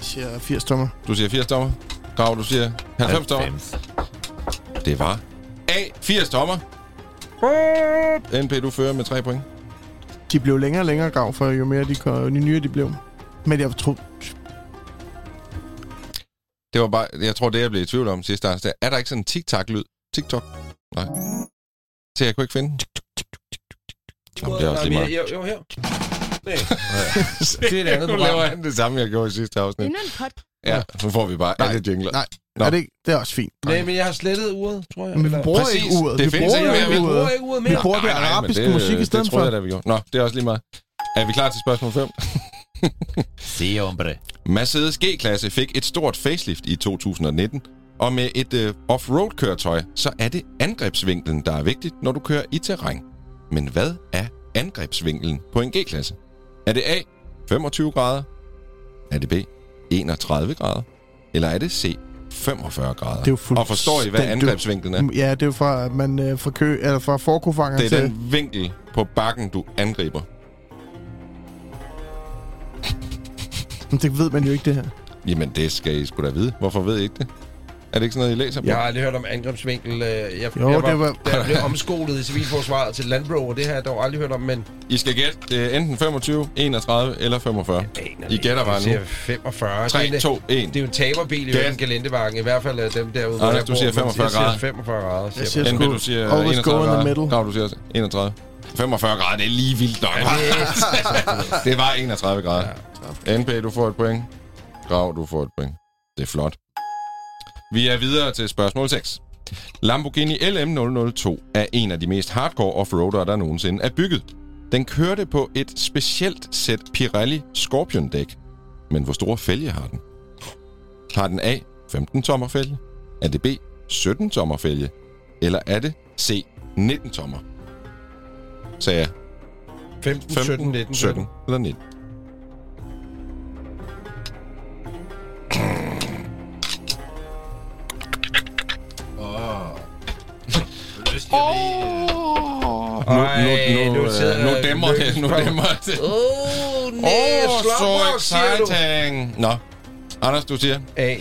siger 80 tommer. du siger 80 tommer. Grav, du siger 90 tommer. Det var A. 80 tommer. NP, du fører med 3 point. De blev længere og længere grav, for jo mere de, kom, jo nyere de blev. Men jeg tror... Det var bare, jeg tror, det jeg blev i tvivl om sidste afsnit, er der ikke sådan en tic-tac-lyd? TikTok? Nej. Så jeg kunne ikke finde den. Jamen, det er også lige meget. Jo, jo, her. Nej. det er et andet Nu program. laver han det samme, jeg gjorde i sidste afsnit. Endnu en pot. Ja, så får vi bare Nej, alle jingler. Nej, Nå. er det, ikke? det er også fint. Nej, men jeg har slettet uret, tror jeg. Men vi Eller- bruger Præcis. ikke uret. Det vi findes bruger ikke ikke mere. Vi uret. bruger ikke uret Vi mere. bruger det Nej, nej, men arabiske det, musik i det stedet troede for. jeg, da vi gjorde. Nå, det er også lige meget. Er vi klar til spørgsmål 5? Se, hombre. Mercedes G-klasse fik et stort facelift i 2019, og med et øh, off-road-køretøj, så er det angrebsvinklen, der er vigtigt, når du kører i terræn. Men hvad er angrebsvinklen på en G-klasse? Er det A, 25 grader? Er det B, 31 grader? Eller er det C, 45 grader? Det er jo og forstår I, hvad angrebsvinklen er? Ja, det er jo fra, man øh, fra, kø, eller fra forkofanger Det til... er den vinkel på bakken, du angriber. Men det ved man jo ikke, det her. Jamen, det skal I sgu da vide. Hvorfor ved I ikke det? Er det ikke sådan noget, I læser på? Jeg har aldrig hørt om angrebsvinkel. øh, Jeg, Jo, jeg det var- Da jeg blev omskolet i civilforsvaret til Land Rover, det har jeg dog aldrig hørt om, men... I skal gætte. Det er enten 25, 31 eller 45. I gætter bare nu. siger 45. 3, det, er, 2, 1. det er jo en taberbil i Gæt. den gelendevagen. I hvert fald af dem derude. hvor Anders, jeg du siger men 45 Jeg siger grader. 45 grader. Siger siger jeg sgu, du siger always 31 go in the grader. Grav, du siger 31. 45 grader, det er lige vildt nok. det var 31 grader. NP, du får et point. Grav, du får et point. Det er flot. Vi er videre til spørgsmål 6. Lamborghini LM002 er en af de mest hardcore offroadere, der nogensinde er bygget. Den kørte på et specielt sæt Pirelli Scorpion-dæk. Men hvor store fælge har den? Har den A, 15 tommer fælge? Er det B, 17 tommer fælge? Eller er det C, 19 tommer? Sagde jeg 15, 15, 17, 19, 17 eller 19. Nu, nu, nu, nu nu, sidder nu dæmmer det. Nu dæmmer det. Åh, oh, nej, siger du. exciting. Nå, Anders, du siger A.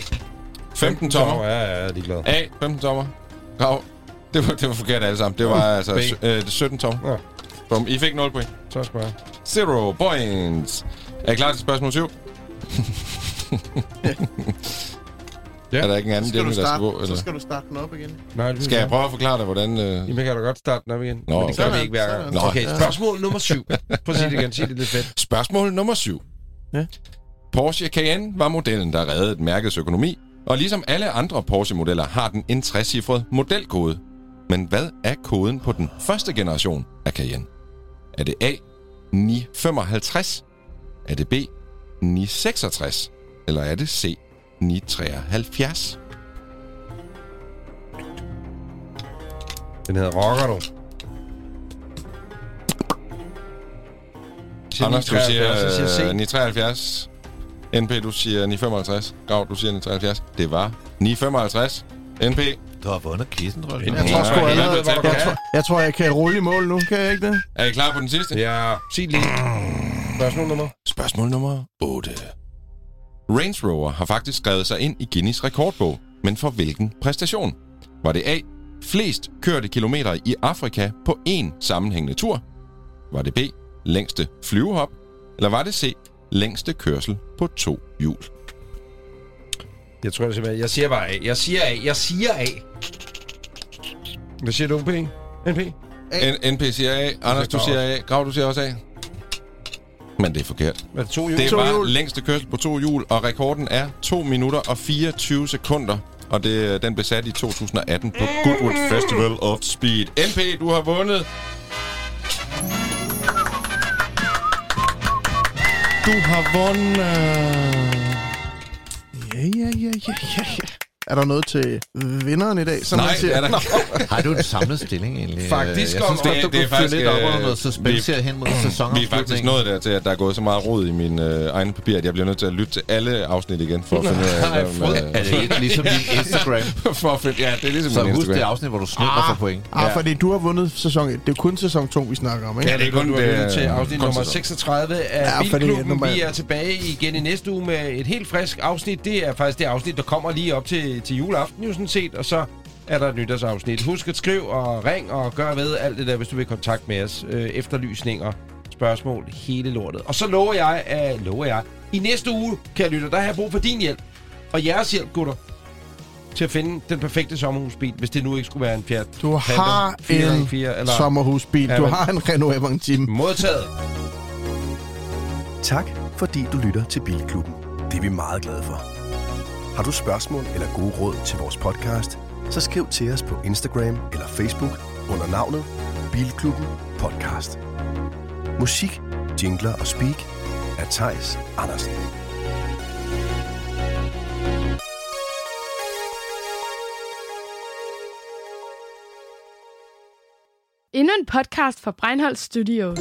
15 tommer. Ja, ja, jeg er ligeglad. A, 15 tommer. Grav. Det var, det var forkert alle sammen. Det var altså B. øh, 17 tommer. Nå. Bum. I fik 0 point. Så skal jeg. Zero points. Er I klar til spørgsmål 7? Ja. Er der ikke en anden Skal du del, der skal starte, gå? så Eller? skal du starte den op igen. Nej, det Skal jeg prøve at forklare dig, hvordan... Øh... Jamen, jeg kan da godt starte den op igen. Nå, men det gør okay. vi ikke hver gang. Sådan. Okay, spørgsmål nummer syv. Prøv at sige det igen. Sig det lidt fedt. Spørgsmål nummer 7. Ja. Porsche Cayenne var modellen, der reddede mærkets økonomi, og ligesom alle andre Porsche-modeller har den en trecifret modelkode. Men hvad er koden på den første generation af Cayenne? Er det A 955? Er det B 966? Eller er det C 973? Den hedder Rocker, du. Siger Anders, du 973, jeg siger siger øh, C. 973. NP, du siger 955. Grav, du siger 973. Det var 955. NP, Du har vundet quizzen, tror jeg. Jeg Jeg tror sgu Ja, allerede, jeg jeg, kan. tror, jeg tror, jeg kan rulle i mål nu. Kan jeg ikke det? er I klar på den sidste? Ja, sig lige. Spørgsmål nummer. Spørgsmål nummer 8. Range Rover har faktisk skrevet sig ind i Guinness rekordbog, men for hvilken præstation? Var det A. Flest kørte kilometer i Afrika på én sammenhængende tur? Var det B. Længste flyvehop? Eller var det C. Længste kørsel på to hjul? Jeg tror det simpelthen. Jeg siger bare A. Jeg siger A. Jeg siger A. Hvad siger du, NP? NP? N- NP siger A. Anders, du siger A. Grav, du siger også A. Men det er forkert. Er det to hjul? Det To var hjul. længste kørsel på to hjul, og rekorden er 2 minutter og 24 sekunder. Og det, den blev sat i 2018 på Goodwood Festival of Speed. NP, du har vundet. Du har vundet. Ja, ja, ja, ja, ja. Er der noget til vinderen i dag? Som Nej, man siger? er der. Har du en samlet stilling egentlig? Faktisk Jeg synes godt, det- du det er faktisk, lidt op øh, under noget suspense her hen mod sæsonen. Vi er faktisk nået der til, at der er gået så meget rod i min øh, egen papir, at jeg bliver nødt til at lytte til alle afsnit igen, for at finde ud af, man, Er det lidt ligesom din Instagram? for at finde, ja, det er ligesom Så min husk det Instagram. afsnit, hvor du snød mig for point. Ah, Ja. fordi du har vundet sæson 1. Det er kun sæson 2, vi snakker om, ikke? Ja, det er kun, du lyttet til afsnit kun nummer sæson. 36 af Bilklubben. Vi er tilbage igen i næste uge med et helt frisk afsnit. Det er faktisk det afsnit, der kommer lige op til, til juleaften, jo sådan set. Og så er der et nytårsafsnit. Husk at skrive og ring og gør ved alt det der, hvis du vil kontakt med os. Øh, efterlysninger, spørgsmål, hele lortet. Og så lover jeg, at, lover jeg, i næste uge, kan jeg lytte, der har jeg brug for din hjælp. Og jeres hjælp, gutter, til at finde den perfekte sommerhusbil, hvis det nu ikke skulle være en Fiat Du Panda har 404, en sommerhusbil. Ja, Du har en Renault Avantime. Modtaget. Tak, fordi du lytter til Bilklubben. Det er vi meget glade for. Har du spørgsmål eller gode råd til vores podcast, så skriv til os på Instagram eller Facebook under navnet Bilklubben Podcast. Musik, jingler og speak af Tejs Andersen. Endnu en podcast fra Breinholt Studios.